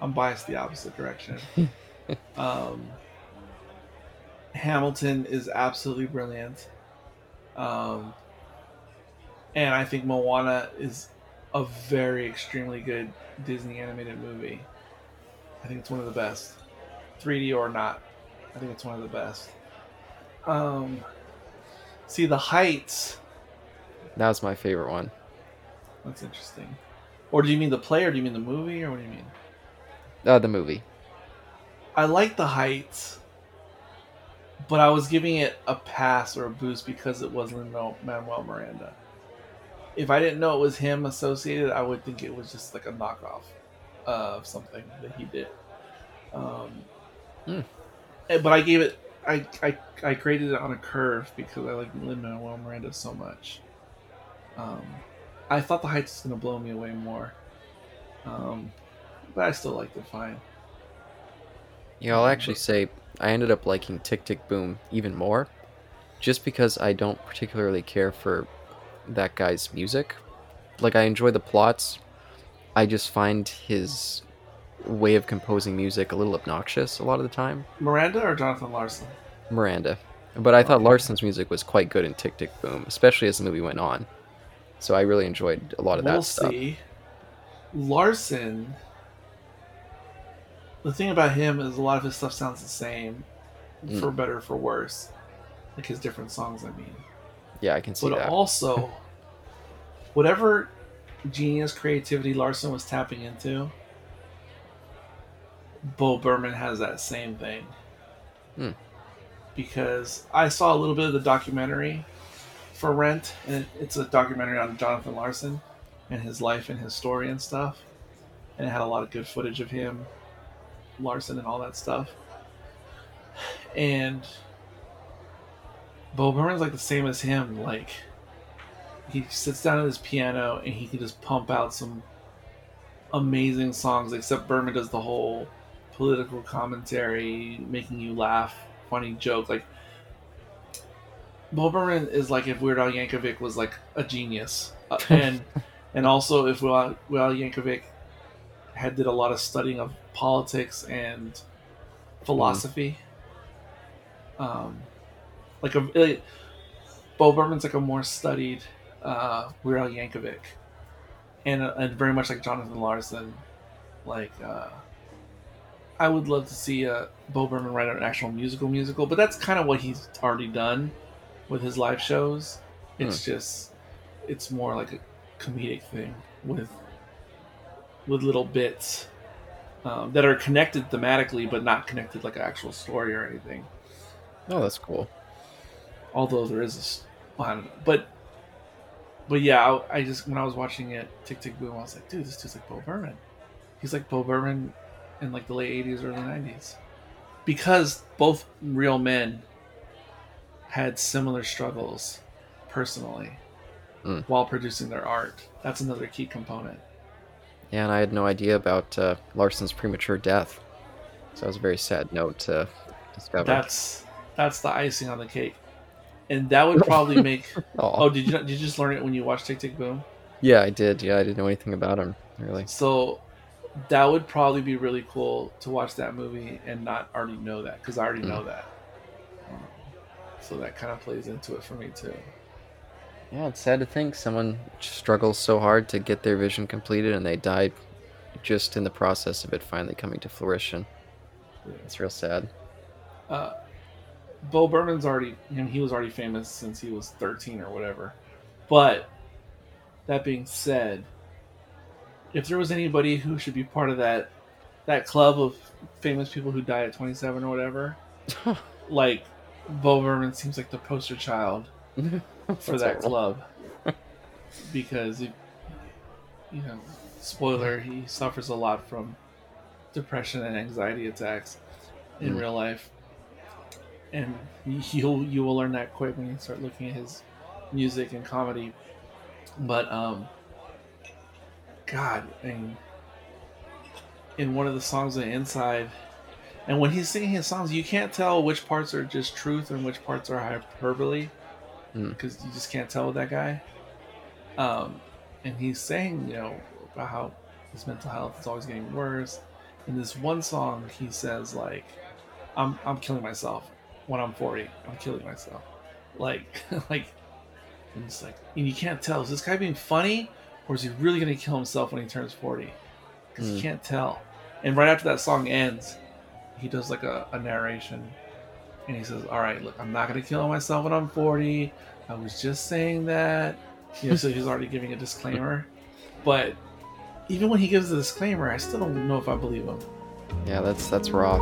I'm biased the opposite direction. um, Hamilton is absolutely brilliant. Um, and I think Moana is a very extremely good Disney animated movie. I think it's one of the best, 3D or not. I think it's one of the best. Um, see the heights. That was my favorite one. That's interesting. Or do you mean the play, or do you mean the movie, or what do you mean? Uh, the movie. I like the heights, but I was giving it a pass or a boost because it was Lin Manuel Miranda. If I didn't know it was him associated, I would think it was just like a knockoff of something that he did. Um, eh, But I gave it, I, I, I graded it on a curve because I like Lin Manuel Miranda so much. Um, I thought the heights was going to blow me away more. Um, but I still liked it fine. Yeah, I'll actually say I ended up liking Tick Tick Boom even more, just because I don't particularly care for that guy's music. Like, I enjoy the plots, I just find his way of composing music a little obnoxious a lot of the time. Miranda or Jonathan Larson? Miranda. But I thought. Larson's music was quite good in Tick Tick Boom, especially as the movie went on. So I really enjoyed a lot of that we'll stuff. see. Larson. The thing about him is a lot of his stuff sounds the same, Mm. for better or for worse. Like his different songs, I mean. Yeah, I can see But that. also, whatever genius creativity Larson was tapping into, Bo Burnham has that same thing. Hmm. Because I saw a little bit of the documentary for Rent, and it's a documentary on Jonathan Larson and his life and his story and stuff. And it had a lot of good footage of him, Larson, and all that stuff. And Bo Burnham's like the same as him. Like he sits down at his piano and he can just pump out some amazing songs. Except Burnham does the whole political commentary, making you laugh, funny joke. Like Bo Burnham is like if Weird Al Yankovic was like a genius, uh, and and also if Weird Al Yankovic had did a lot of studying of politics and philosophy. Um, like a like, Bo Burnham's like a more studied uh, Weird Al Yankovic, and uh, and very much like Jonathan Larson. Like uh, I would love to see uh, Bo Burnham write an actual musical musical, but that's kind of what he's already done with his live shows. It's just it's more like a comedic thing with with little bits um, that are connected thematically, but not connected like an actual story or anything Oh, that's cool. although there is a well, I don't know. but but yeah I, I just when i was watching it tick tick boom i was like dude this dude's like bo burnham he's like bo burnham in like the late 80s early 90s because both real men had similar struggles personally Mm. while producing their art that's another key component Yeah, and I had no idea about uh, Larson's premature death. So that was a very sad note to discover. that's that's the icing on the cake and that would probably make oh did you did you just learn it when you watched tick tick boom Yeah, I did. Yeah, I didn't know anything about him, really. So that would probably be really cool to watch that movie and not already know that because I already know that. So that kind of plays into it for me too. Yeah, it's sad to think someone struggles so hard to get their vision completed and they died just in the process of it finally coming to fruition. It's real sad. Uh, Bo Burnham's already, you know, he was already famous since he was 13 or whatever. But that being said, if there was anybody who should be part of that that club of famous people who die at 27 or whatever, like Bo Burnham seems like the poster child for that club because he, you know, spoiler, he suffers a lot from depression and anxiety attacks in Mm. real life, and you'll you will learn that quick when you start looking at his music and comedy. But um, God, and in one of the songs on the Inside, and when he's singing his songs, you can't tell which parts are just truth and which parts are hyperbole Mm. because you just can't tell with that guy. Um, and he's saying, you know, about how his mental health is always getting worse. In this one song, he says like, "I'm I'm killing myself when I'm 40. I'm killing myself." Like, like, and it's like, and you can't tell is this guy being funny or is he really gonna kill himself when he turns 40? Because you Hmm. can't tell. And right after that song ends, he does like a, a narration and he says, "All right, look, I'm not gonna kill myself when I'm 40. I was just saying that." You know, so he's already giving a disclaimer. But even when he gives the disclaimer, I still don't know if I believe him. Yeah, that's that's raw.